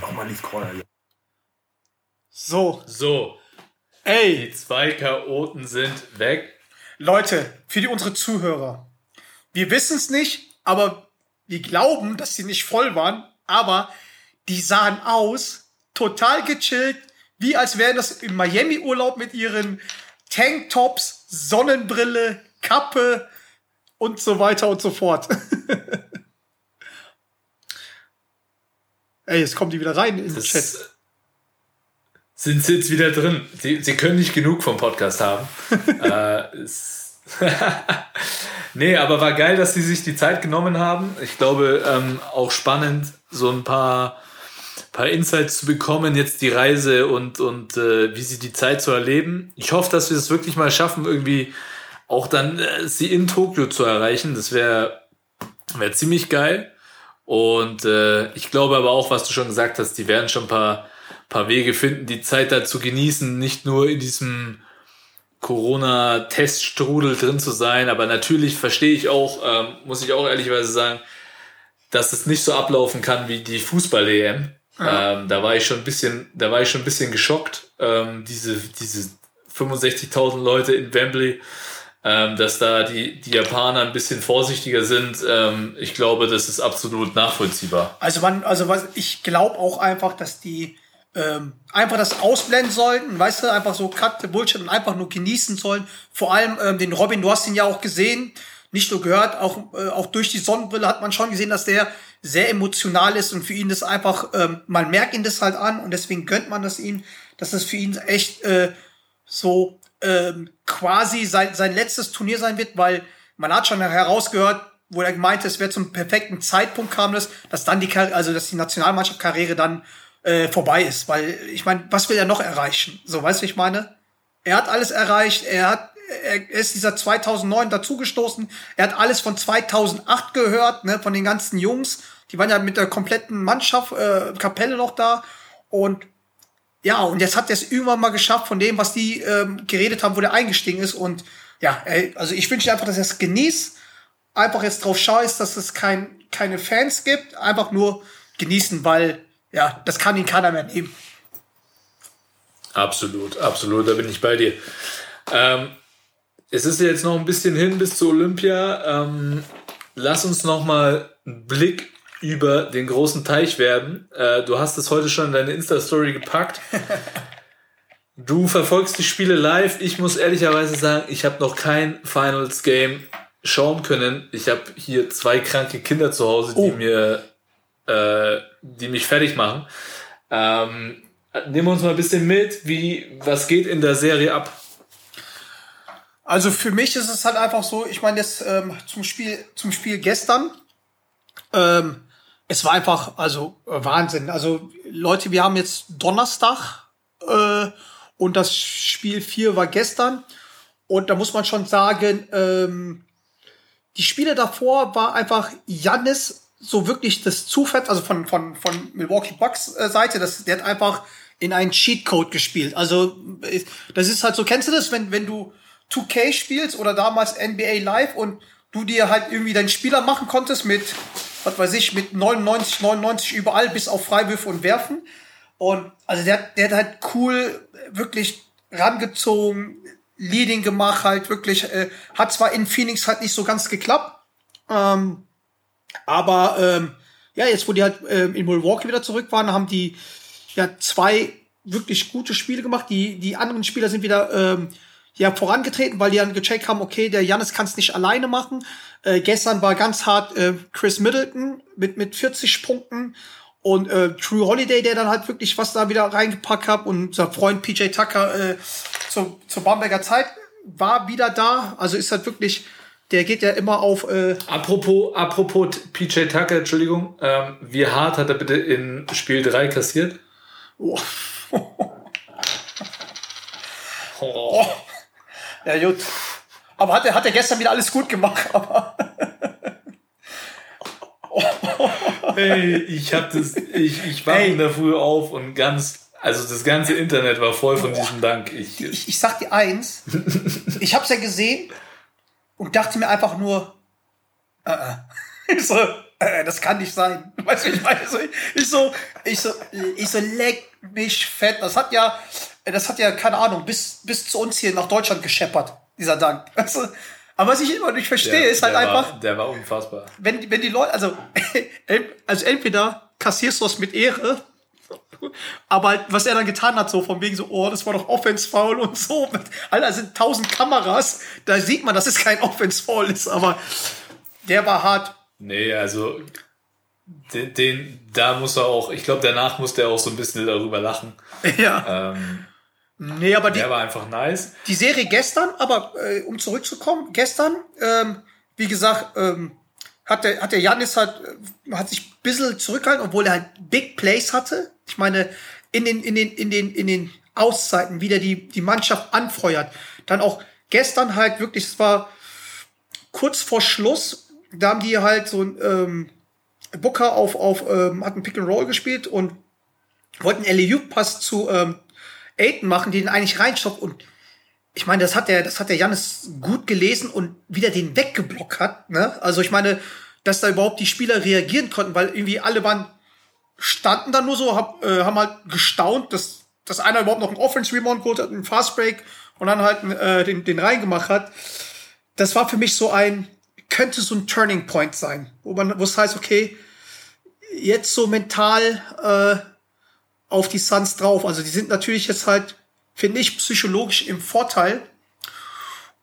Nochmal Lies Corner. So, So, ey, die zwei Chaoten sind weg. Leute, für die unsere Zuhörer. Wir wissen es nicht, aber wir glauben, dass sie nicht voll waren, aber die sahen aus, total gechillt, wie als wären das im Miami-Urlaub mit ihren Tanktops, Sonnenbrille, Kappe und so weiter und so fort. Ey, jetzt kommen die wieder rein in den Chat. Sind sie jetzt wieder drin. Sie, sie können nicht genug vom Podcast haben. äh, nee, aber war geil, dass sie sich die Zeit genommen haben. Ich glaube, ähm, auch spannend, so ein paar, paar Insights zu bekommen, jetzt die Reise und, und äh, wie sie die Zeit so erleben. Ich hoffe, dass wir es wirklich mal schaffen, irgendwie auch dann äh, sie in Tokio zu erreichen. Das wäre wär ziemlich geil. Und äh, ich glaube aber auch, was du schon gesagt hast, die werden schon ein paar, paar Wege finden, die Zeit da zu genießen, nicht nur in diesem Corona-Teststrudel drin zu sein. Aber natürlich verstehe ich auch, ähm, muss ich auch ehrlicherweise sagen, dass es nicht so ablaufen kann wie die Fußball-EM. Ähm, da war ich schon ein bisschen, da war ich schon ein bisschen geschockt. Ähm, diese, diese 65.000 Leute in Wembley, ähm, dass da die, die Japaner ein bisschen vorsichtiger sind. Ähm, ich glaube, das ist absolut nachvollziehbar. Also man, also was, ich glaube auch einfach, dass die ähm, einfach das ausblenden sollten, weißt du, einfach so cut bullshit und einfach nur genießen sollen. Vor allem ähm, den Robin, du hast ihn ja auch gesehen, nicht nur gehört, auch, äh, auch durch die Sonnenbrille hat man schon gesehen, dass der sehr emotional ist und für ihn das einfach, ähm, man merkt ihn das halt an und deswegen gönnt man das ihm, dass das für ihn echt äh, so ähm, quasi sein, sein letztes Turnier sein wird, weil man hat schon herausgehört, wo er meinte, es wäre zum perfekten Zeitpunkt kam das, dass dann die, also dass die Nationalmannschaft-Karriere dann äh, vorbei ist, weil ich meine, was will er noch erreichen? So, weißt du, ich meine? Er hat alles erreicht, er hat er ist dieser 2009 dazugestoßen, er hat alles von 2008 gehört, ne, von den ganzen Jungs, die waren ja mit der kompletten Mannschaft, äh, Kapelle noch da und ja, und jetzt hat er es irgendwann mal geschafft, von dem, was die ähm, geredet haben, wo der eingestiegen ist. Und ja, ey, also ich wünsche einfach, dass er es genießt. Einfach jetzt drauf scheißt, dass es kein, keine Fans gibt. Einfach nur genießen, weil ja, das kann ihn keiner mehr nehmen. Absolut, absolut, da bin ich bei dir. Ähm, es ist jetzt noch ein bisschen hin bis zu Olympia. Ähm, lass uns noch mal einen Blick über den großen Teich werden. Äh, du hast es heute schon in deine Insta-Story gepackt. Du verfolgst die Spiele live. Ich muss ehrlicherweise sagen, ich habe noch kein Finals-Game schauen können. Ich habe hier zwei kranke Kinder zu Hause, die Oh. mir, äh, die mich fertig machen. Ähm, nehmen wir uns mal ein bisschen mit, wie, was geht in der Serie ab? Also für mich ist es halt einfach so, ich meine jetzt ähm, zum Spiel zum Spiel gestern, ähm, es war einfach also äh, Wahnsinn. Also Leute, wir haben jetzt Donnerstag äh, und das Spiel 4 war gestern und da muss man schon sagen, ähm, die Spiele davor war einfach Jannis so wirklich das Zufall, also von, von, von Milwaukee Bucks äh, Seite, das, der hat einfach in einen Cheatcode gespielt. Also, äh, das ist halt so, kennst du das, wenn, wenn du 2K spielst oder damals NBA Live und du dir halt irgendwie deinen Spieler machen konntest mit, was weiß ich, mit 99, 99 überall bis auf Freiwürfe und Werfen. Und also der, der hat halt cool wirklich rangezogen, Leading gemacht, halt wirklich, äh, hat zwar in Phoenix halt nicht so ganz geklappt, ähm, aber ähm, ja, jetzt wo die halt ähm, in Milwaukee wieder zurück waren, haben die ja zwei wirklich gute Spiele gemacht. Die, die anderen Spieler sind wieder ähm, ja, vorangetreten, weil die dann gecheckt haben, okay, der Janis kann es nicht alleine machen. Äh, gestern war ganz hart äh, Chris Middleton mit, mit 40 Punkten und äh, True Holiday, der dann halt wirklich was da wieder reingepackt hat und unser Freund PJ Tucker äh, zur, zur Bamberger Zeit war wieder da. Also ist halt wirklich, der geht ja immer auf äh, Apropos, apropos PJ Tucker, Entschuldigung, ähm, wie hart hat er bitte in Spiel 3 kassiert? oh, Oh. Ja, gut. Aber hat er, hat er gestern wieder alles gut gemacht. Aber Hey, ich hab das, ich, ich war Ey. in der Früh auf und ganz, also das ganze Internet war voll von diesem Dank. Ich, ich, ich sag dir eins. Ich hab's ja gesehen und dachte mir einfach nur, äh, äh. Ich so, äh, das kann nicht sein. Weißt du, ich meine? So, Ich so, ich so, ich so, leck mich fett. Das hat ja, das hat ja, keine Ahnung, bis, bis zu uns hier nach Deutschland gescheppert, dieser Dank. Weißt du? Aber was ich immer nicht verstehe, ist halt der einfach, War, der war unfassbar. wenn, wenn die Leute, also, also entweder kassierst du es mit Ehre, aber halt, was er dann getan hat, so von wegen so, oh, das war doch Offense-Foul und so. Alter, sind tausend Kameras, da sieht man, dass es kein Offense-Foul ist, aber der war hart. Nee, also den, den, da muss er auch, ich glaube, danach musste er auch so ein bisschen darüber lachen. Ja. Ähm, Nee, aber die, der war einfach nice. die Serie gestern, aber äh, um zurückzukommen, gestern, ähm, wie gesagt, ähm, hat der, hat der Janis halt, hat sich ein bisschen zurückgehalten, obwohl er halt Big Plays hatte. Ich meine, in den, in den, in den, in den Auszeiten wieder die, die Mannschaft anfeuert. Dann auch gestern halt wirklich, es war kurz vor Schluss, da haben die halt so ein, ähm, Booker auf, auf, ähm, hat ein Pick and Roll gespielt und wollten LEU-Pass zu, ähm, Aiden machen, den eigentlich reinstoppt und ich meine, das hat der, das hat der Jannis gut gelesen und wieder den weggeblockt hat. Ne? Also ich meine, dass da überhaupt die Spieler reagieren konnten, weil irgendwie alle waren standen da nur so, hab, äh, haben halt gestaunt, dass, dass einer überhaupt noch einen Offense Rebound geholt hat, einen Fast Break und dann halt äh, den, den reingemacht hat. Das war für mich so ein, könnte so ein Turning Point sein, wo man, wo es heißt, okay, jetzt so mental äh, auf die Suns drauf. Also die sind natürlich jetzt halt, finde ich, psychologisch im Vorteil.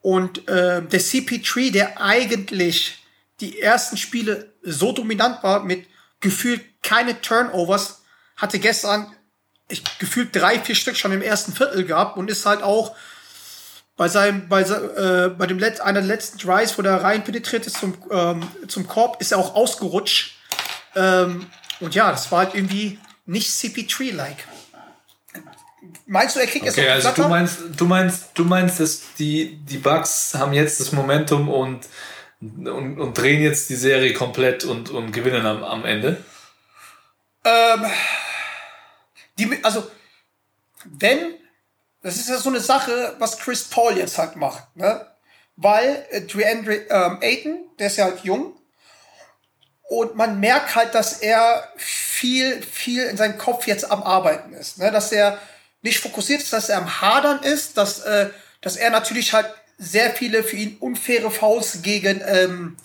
Und äh, der CP3, der eigentlich die ersten Spiele so dominant war, mit gefühlt keine Turnovers, hatte gestern ich, gefühlt drei, vier Stück schon im ersten Viertel gehabt und ist halt auch bei seinem, bei, äh, bei dem Let einer der letzten Drives, wo der rein penetriert ist zum, ähm, zum Korb, ist er auch ausgerutscht. Ähm, und ja, das war halt irgendwie nicht CP3-like. Meinst du, er kriegt Okay, jetzt also du meinst, du meinst, du meinst, dass die, die Bucks haben jetzt das Momentum und, und, und drehen jetzt die Serie komplett und, und gewinnen am, am Ende? die, also, wenn, das ist ja so eine Sache, was Chris Paul jetzt halt macht, ne? Weil äh, DeAndre ähm, Ayton, der ist ja halt jung, und man merkt halt, dass er viel, viel in seinem Kopf jetzt am Arbeiten ist, ne? Dass er nicht fokussiert ist, dass er am Hadern ist, dass, äh, dass er natürlich halt sehr viele für ihn unfaire Fouls gegen, ähm,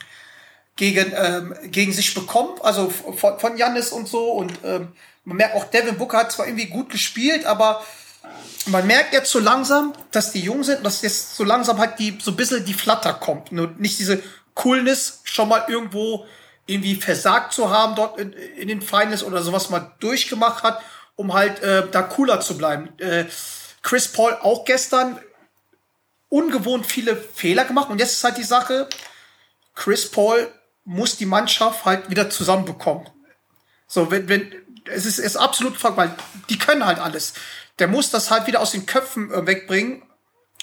gegen, ähm, gegen sich bekommt, also von, von Jannis und so. Und ähm, man merkt auch, Devin Booker hat zwar irgendwie gut gespielt, aber man merkt jetzt so langsam, dass die jung sind, dass jetzt so langsam halt die, so ein bisschen die Flatter kommt. Und nicht diese Coolness schon mal irgendwo irgendwie versagt zu haben dort in, in den Finals oder sowas mal durchgemacht hat, um halt äh, da cooler zu bleiben. Äh, Chris Paul auch gestern ungewohnt viele Fehler gemacht und jetzt ist halt die Sache, Chris Paul muss die Mannschaft halt wieder zusammenbekommen. So, wenn, wenn, es ist, ist absolut frag, weil die können halt alles. Der muss das halt wieder aus den Köpfen äh, wegbringen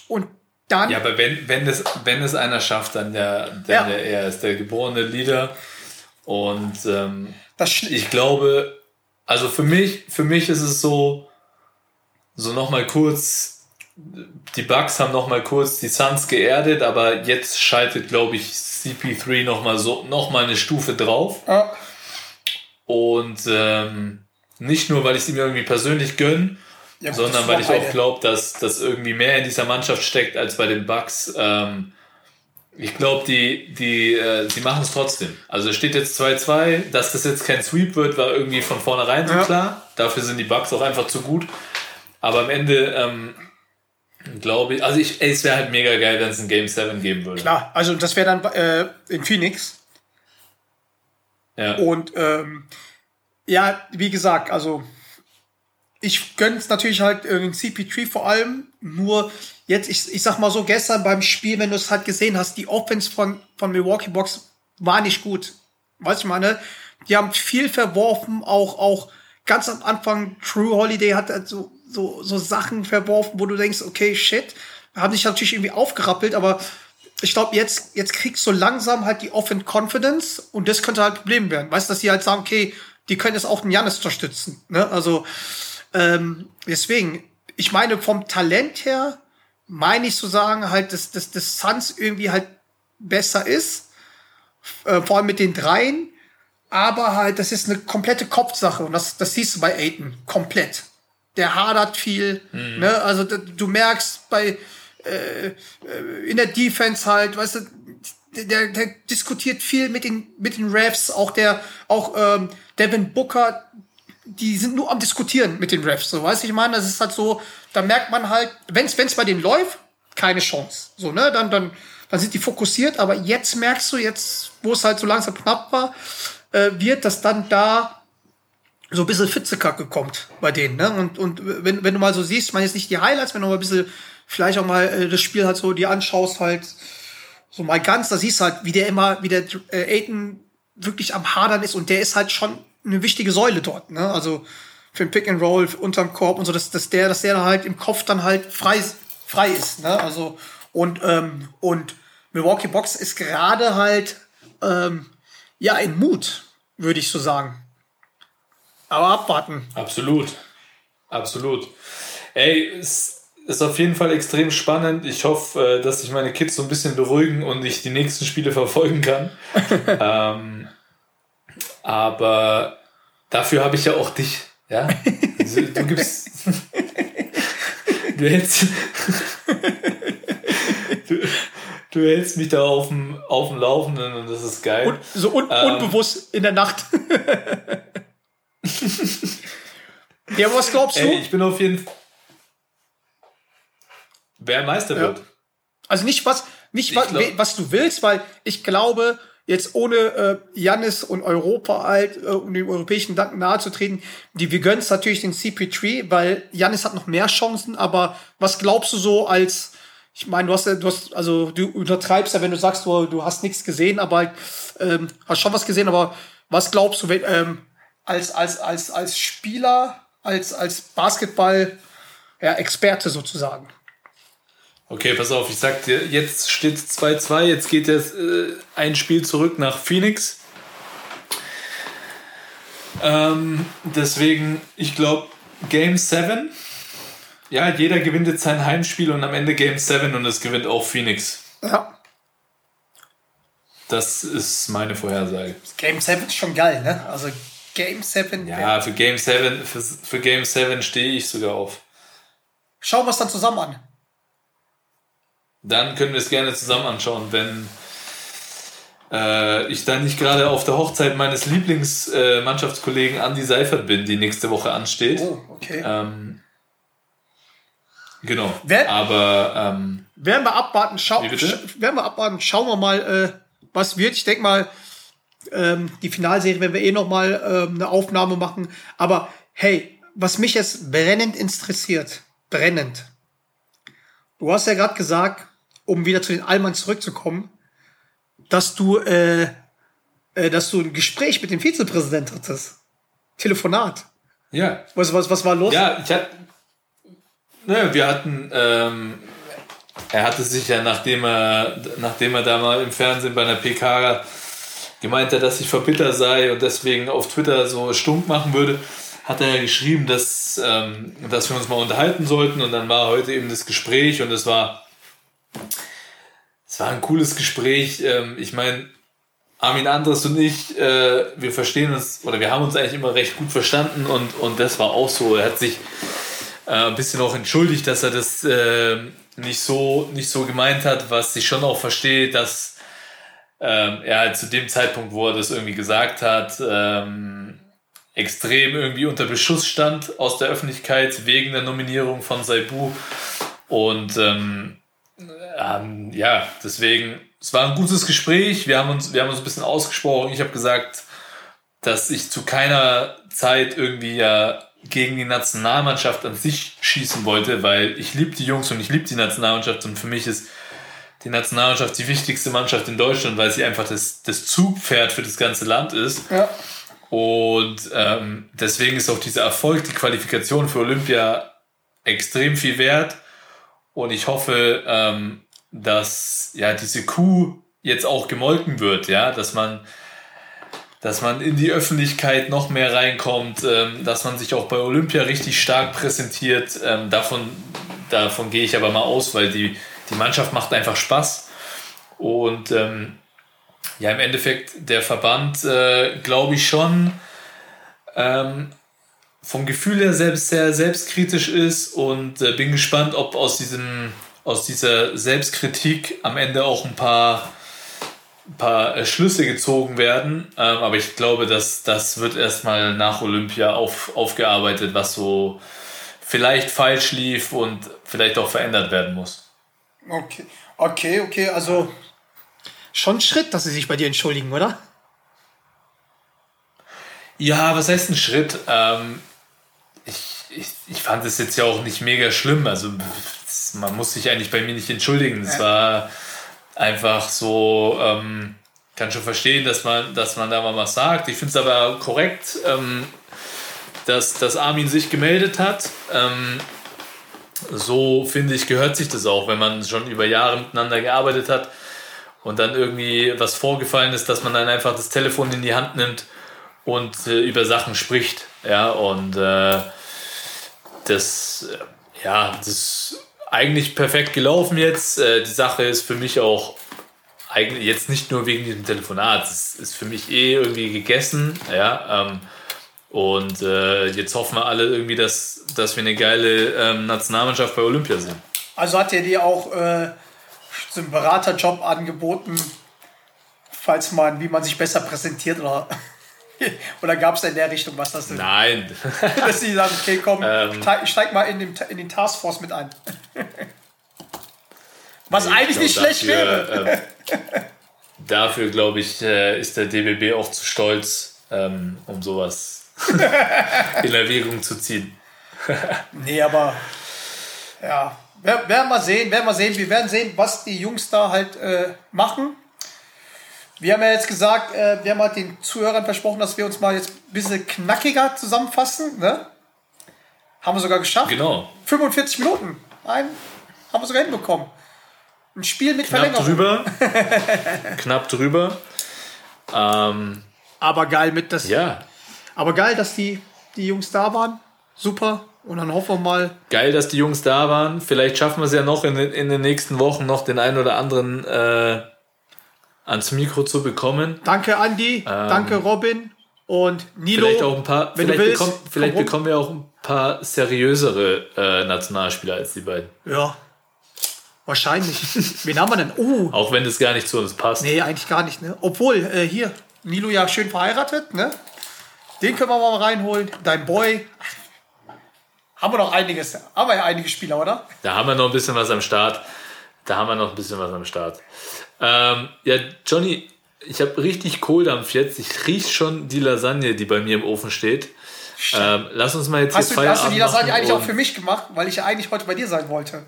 und dann. Ja, aber wenn, wenn, es, wenn es einer schafft, dann der, dann Ja. der er ist der geborene Leader. Und ähm, ich glaube, also für mich, für mich ist es so, so nochmal kurz, die Bucks haben nochmal kurz die Suns geerdet, aber jetzt schaltet, glaube ich, CP3 nochmal so, noch mal eine Stufe drauf. Ja. Und ähm, nicht nur, weil ich es ihm irgendwie persönlich gönne, Ja, sondern weil ich auch glaube, dass, dass irgendwie mehr in dieser Mannschaft steckt als bei den Bucks. Ähm, ich glaube, die, die, äh, sie machen es trotzdem. Also es steht jetzt 2-2, dass das jetzt kein Sweep wird, war irgendwie von vornherein so Ja. klar. Dafür sind die Bucks auch einfach zu gut. Aber am Ende ähm, glaube ich, also ich, ey, es wäre halt mega geil, wenn es ein Game 7 geben würde. Klar, also das wäre dann äh, in Phoenix. Ja. Und ähm, ja, wie gesagt, also ich gönne es natürlich halt irgendwie CP3 vor allem. Nur jetzt, ich, ich sag mal so, gestern beim Spiel, wenn du es halt gesehen hast, die Offense von, von Milwaukee Box war nicht gut. Weißt du, ich meine, die haben viel verworfen, auch, auch ganz am Anfang, True Holiday hat so, so, so Sachen verworfen, wo du denkst, okay, shit, haben sich natürlich irgendwie aufgerappelt, aber ich glaube, jetzt, jetzt kriegst du langsam halt die Offen Confidence und das könnte halt ein Problem werden. Weißt du, dass die halt sagen, okay, die können jetzt auch den Janis unterstützen. Ne? Also, ähm, deswegen, ich meine, vom Talent her, meine ich zu sagen, halt, dass, dass, dass Suns irgendwie halt besser ist. Äh, vor allem mit den Dreien. Aber halt, das ist eine komplette Kopfsache. Und das, das siehst du bei Aiden. Komplett. Der hadert viel. Ne? Also, du merkst bei, in der Defense halt, weißt du, der, der diskutiert viel mit den, mit den Refs, auch der, auch ähm, Devin Booker, die sind nur am Diskutieren mit den Refs, so, weißt du, ich meine, das ist halt so, da merkt man halt, wenn's, wenn's bei denen läuft, keine Chance, so, ne, dann, dann, dann sind die fokussiert, aber jetzt merkst du, jetzt, wo es halt so langsam knapp war, äh, wird, dass dann da so ein bisschen Fitzekacke kommt bei denen. Ne? Und, und wenn, wenn du mal so siehst, man jetzt nicht die Highlights, wenn du mal ein bisschen vielleicht auch mal äh, das Spiel halt so dir anschaust, halt so mal ganz, da siehst du halt, wie der immer, wie der äh, Aiden wirklich am Hadern ist und der ist halt schon eine wichtige Säule dort. Ne? Also für ein Pick and Roll unterm Korb und so, dass, dass der, dass der halt im Kopf dann halt frei, frei ist. Ne? Also und ähm, und Milwaukee Box ist gerade halt ähm, ja in Mut, würde ich so sagen. Aber abwarten. Absolut. Absolut. Ey, es ist auf jeden Fall extrem spannend. Ich hoffe, äh, dass sich meine Kids so ein bisschen beruhigen und ich die nächsten Spiele verfolgen kann. ähm, aber dafür habe ich ja auch dich. Ja? Also, Du gibst. du hältst. du, du hältst mich da auf dem, auf dem Laufenden und das ist geil. Und, so un Ähm. unbewusst in der Nacht. ja, was glaubst du? Ey, ich bin auf jeden Fall. Wer Meister Ja. wird. Also nicht was, nicht Ich was, was du willst, weil ich glaube, jetzt ohne äh, Jannis und Europa halt, äh, um dem europäischen Danken nahe zu treten, die, wir gönnen es natürlich den CP3, weil Jannis hat noch mehr Chancen, aber was glaubst du so als, ich meine, du hast, du hast, also du untertreibst ja, wenn du sagst, du, du hast nichts gesehen, aber ähm, hast schon was gesehen, aber was glaubst du, wenn, ähm, als, als, als, als Spieler, als, als Basketball, ja, sozusagen? Okay, pass auf, ich sag dir, jetzt steht 2-2, jetzt geht jetzt äh, ein Spiel zurück nach Phoenix. Ähm, deswegen, ich glaube, Game 7. Ja, jeder gewinnt jetzt sein Heimspiel und am Ende Game 7 und es gewinnt auch Phoenix. Ja. Das ist meine Vorhersage. Game 7 ist schon geil, ne? Also Game 7. Ja, für Game 7, für, für Game 7 stehe ich sogar auf. Schauen wir es dann zusammen an. Dann können wir es gerne zusammen anschauen, wenn äh, ich dann nicht gerade auf der Hochzeit meines Lieblingsmannschaftskollegen äh, Andy Seifert bin, die nächste Woche ansteht. Oh, okay. Ähm, genau. Wer- Aber ähm, Werden wir abwarten, schau, werden wir abwarten, schauen wir mal, äh, was wird. Ich denke mal, ähm, die Finalserie werden wir eh noch mal ähm, eine Aufnahme machen. Aber hey, was mich jetzt brennend interessiert, brennend. Du hast ja gerade gesagt, um wieder zu den Allmann zurückzukommen, dass du, äh, äh, dass du ein Gespräch mit dem Vizepräsident hattest. Telefonat. ja, Was, was, was war los? Ja, ich hatte. Naja, wir hatten. Ähm, er hatte sich ja, nachdem er, nachdem er da mal im Fernsehen bei einer PK gemeint hat, dass ich verbittert sei und deswegen auf Twitter so stunk machen würde, hat er ja geschrieben, dass, ähm, dass wir uns mal unterhalten sollten. Und dann war heute eben das Gespräch und es war. Es war ein cooles Gespräch. Ähm, ich meine, Armin Andres und ich, äh, wir verstehen uns, oder wir haben uns eigentlich immer recht gut verstanden und, und das war auch so. Er hat sich äh, ein bisschen auch entschuldigt, dass er das äh, nicht, so, nicht so gemeint hat, was ich schon auch verstehe, dass ähm, er zu dem Zeitpunkt, wo er das irgendwie gesagt hat, ähm, extrem irgendwie unter Beschuss stand aus der Öffentlichkeit wegen der Nominierung von Saibu. Und ähm, ähm, ja, deswegen, es war ein gutes Gespräch. Wir haben uns, wir haben uns ein bisschen ausgesprochen. Ich habe gesagt, dass ich zu keiner Zeit irgendwie ja gegen die Nationalmannschaft an sich schießen wollte, weil ich liebe die Jungs und ich liebe die Nationalmannschaft und für mich ist die Nationalmannschaft die wichtigste Mannschaft in Deutschland, weil sie einfach das, das Zugpferd für das ganze Land ist. Ja. Und ähm, deswegen ist auch dieser Erfolg, die Qualifikation für Olympia extrem viel wert. Und ich hoffe, ähm, dass ja diese Kuh jetzt auch gemolken wird, ja, dass man, dass man in die Öffentlichkeit noch mehr reinkommt, ähm, dass man sich auch bei Olympia richtig stark präsentiert. Ähm, davon, davon gehe ich aber mal aus, weil die, die Mannschaft macht einfach Spaß. Und ähm, ja, im Endeffekt, der Verband, äh, glaube ich schon, ähm, vom Gefühl her selbst sehr selbstkritisch ist und äh, bin gespannt, ob aus, diesem, aus dieser Selbstkritik am Ende auch ein paar, ein paar äh, Schlüsse gezogen werden. Ähm, aber ich glaube, dass das wird erstmal nach Olympia auf, aufgearbeitet, was so vielleicht falsch lief und vielleicht auch verändert werden muss. Okay, okay, okay, also schon ein Schritt, dass sie sich bei dir entschuldigen, oder? Ja, was heißt ein Schritt? Ähm, ich, ich, ich fand es jetzt ja auch nicht mega schlimm. Also man muss sich eigentlich bei mir nicht entschuldigen. Es war einfach so, ähm, kann schon verstehen, dass man, dass man da mal was sagt. Ich finde es aber korrekt, ähm, dass, dass Armin sich gemeldet hat. Ähm, so finde ich, gehört sich das auch, wenn man schon über Jahre miteinander gearbeitet hat und dann irgendwie was vorgefallen ist, dass man dann einfach das Telefon in die Hand nimmt und äh, über Sachen spricht. Ja, und äh, das, äh, ja, das ist eigentlich perfekt gelaufen jetzt. Äh, die Sache ist für mich auch eigentlich jetzt nicht nur wegen diesem Telefonat, es ist für mich eh irgendwie gegessen. Ja, ähm, und äh, jetzt hoffen wir alle irgendwie, dass, dass wir eine geile ähm, Nationalmannschaft bei Olympia sind. Also hat er dir auch äh, so einen Beraterjob angeboten, falls man, wie man sich besser präsentiert oder, oder gab es in der Richtung was das denn? Nein, Dass die sagen, okay, komm, Ähm. steig, mal in, dem, in den Taskforce mit ein. Was Ich eigentlich nicht schlecht wäre. dafür, ähm, dafür glaube ich, äh, ist der DBB auch zu stolz, ähm, um sowas in Erwägung zu ziehen. Nee, aber ja, wer- werden wir sehen, werden wir sehen. Wir werden sehen, was die Jungs da halt äh, machen. Wir haben ja jetzt gesagt, äh, wir haben halt den Zuhörern versprochen, dass wir uns mal jetzt ein bisschen knackiger zusammenfassen. Ne? Haben wir sogar geschafft. Genau. 45 Minuten. Ein, haben wir sogar hinbekommen. Ein Spiel mit Knapp Verlängerung. drüber. Knapp drüber. Ähm, Aber geil mit das. ja, Aber geil, dass die, die Jungs da waren. Super. Und dann hoffen wir mal. geil, dass die Jungs da waren. Vielleicht schaffen wir es ja noch in, den- in den nächsten Wochen noch den einen oder anderen äh, ans Mikro zu bekommen. Danke, Andi. danke, Robin. Und Nilo. Ähm, Vielleicht auch ein paar, wenn du vielleicht, willst, bekommen, vielleicht bekommen wir auch ein paar seriösere äh, Nationalspieler als die beiden. Ja. Wahrscheinlich. Wen haben wir denn? Oh, Auch wenn das gar nicht zu uns passt. nee, eigentlich gar nicht, ne? Obwohl, äh, hier, Nilo ja schön verheiratet, ne? Den können wir mal reinholen. Dein Boy. Haben wir noch einiges. Haben wir ja einige Spieler, oder? Da haben wir noch ein bisschen was am Start. Da haben wir noch ein bisschen was am Start. Ähm, ja, Johnny, ich habe richtig Kohldampf jetzt. Ich rieche schon die Lasagne, die bei mir im Ofen steht. Ähm, lass uns mal jetzt Hast hier du, hast du die Lasagne eigentlich auch für mich gemacht, weil ich ja eigentlich heute bei dir sein wollte?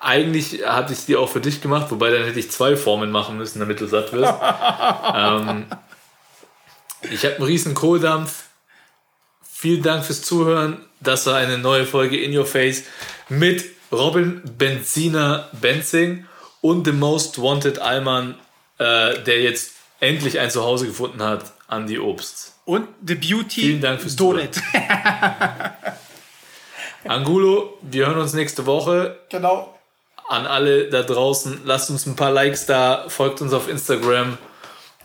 Eigentlich hatte ich die auch für dich gemacht, wobei dann hätte ich zwei Formen machen müssen, damit du satt wirst. ähm, ich habe einen riesen Kohldampf. Vielen Dank fürs Zuhören. Das war eine neue Folge In Your Face mit Robin Benziner Benzing und The Most Wanted Alman, äh, der jetzt endlich ein Zuhause gefunden hat, Andy Obst. Und The Beauty Vielen Dank fürs Donut. Angulo, wir hören uns nächste Woche. genau. an alle da draußen, lasst uns ein paar Likes da, folgt uns auf Instagram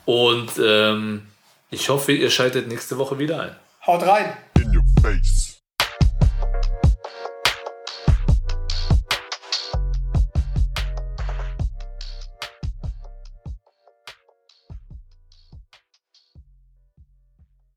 und ähm, ich hoffe, ihr schaltet nächste Woche wieder ein. Haut rein. In your face.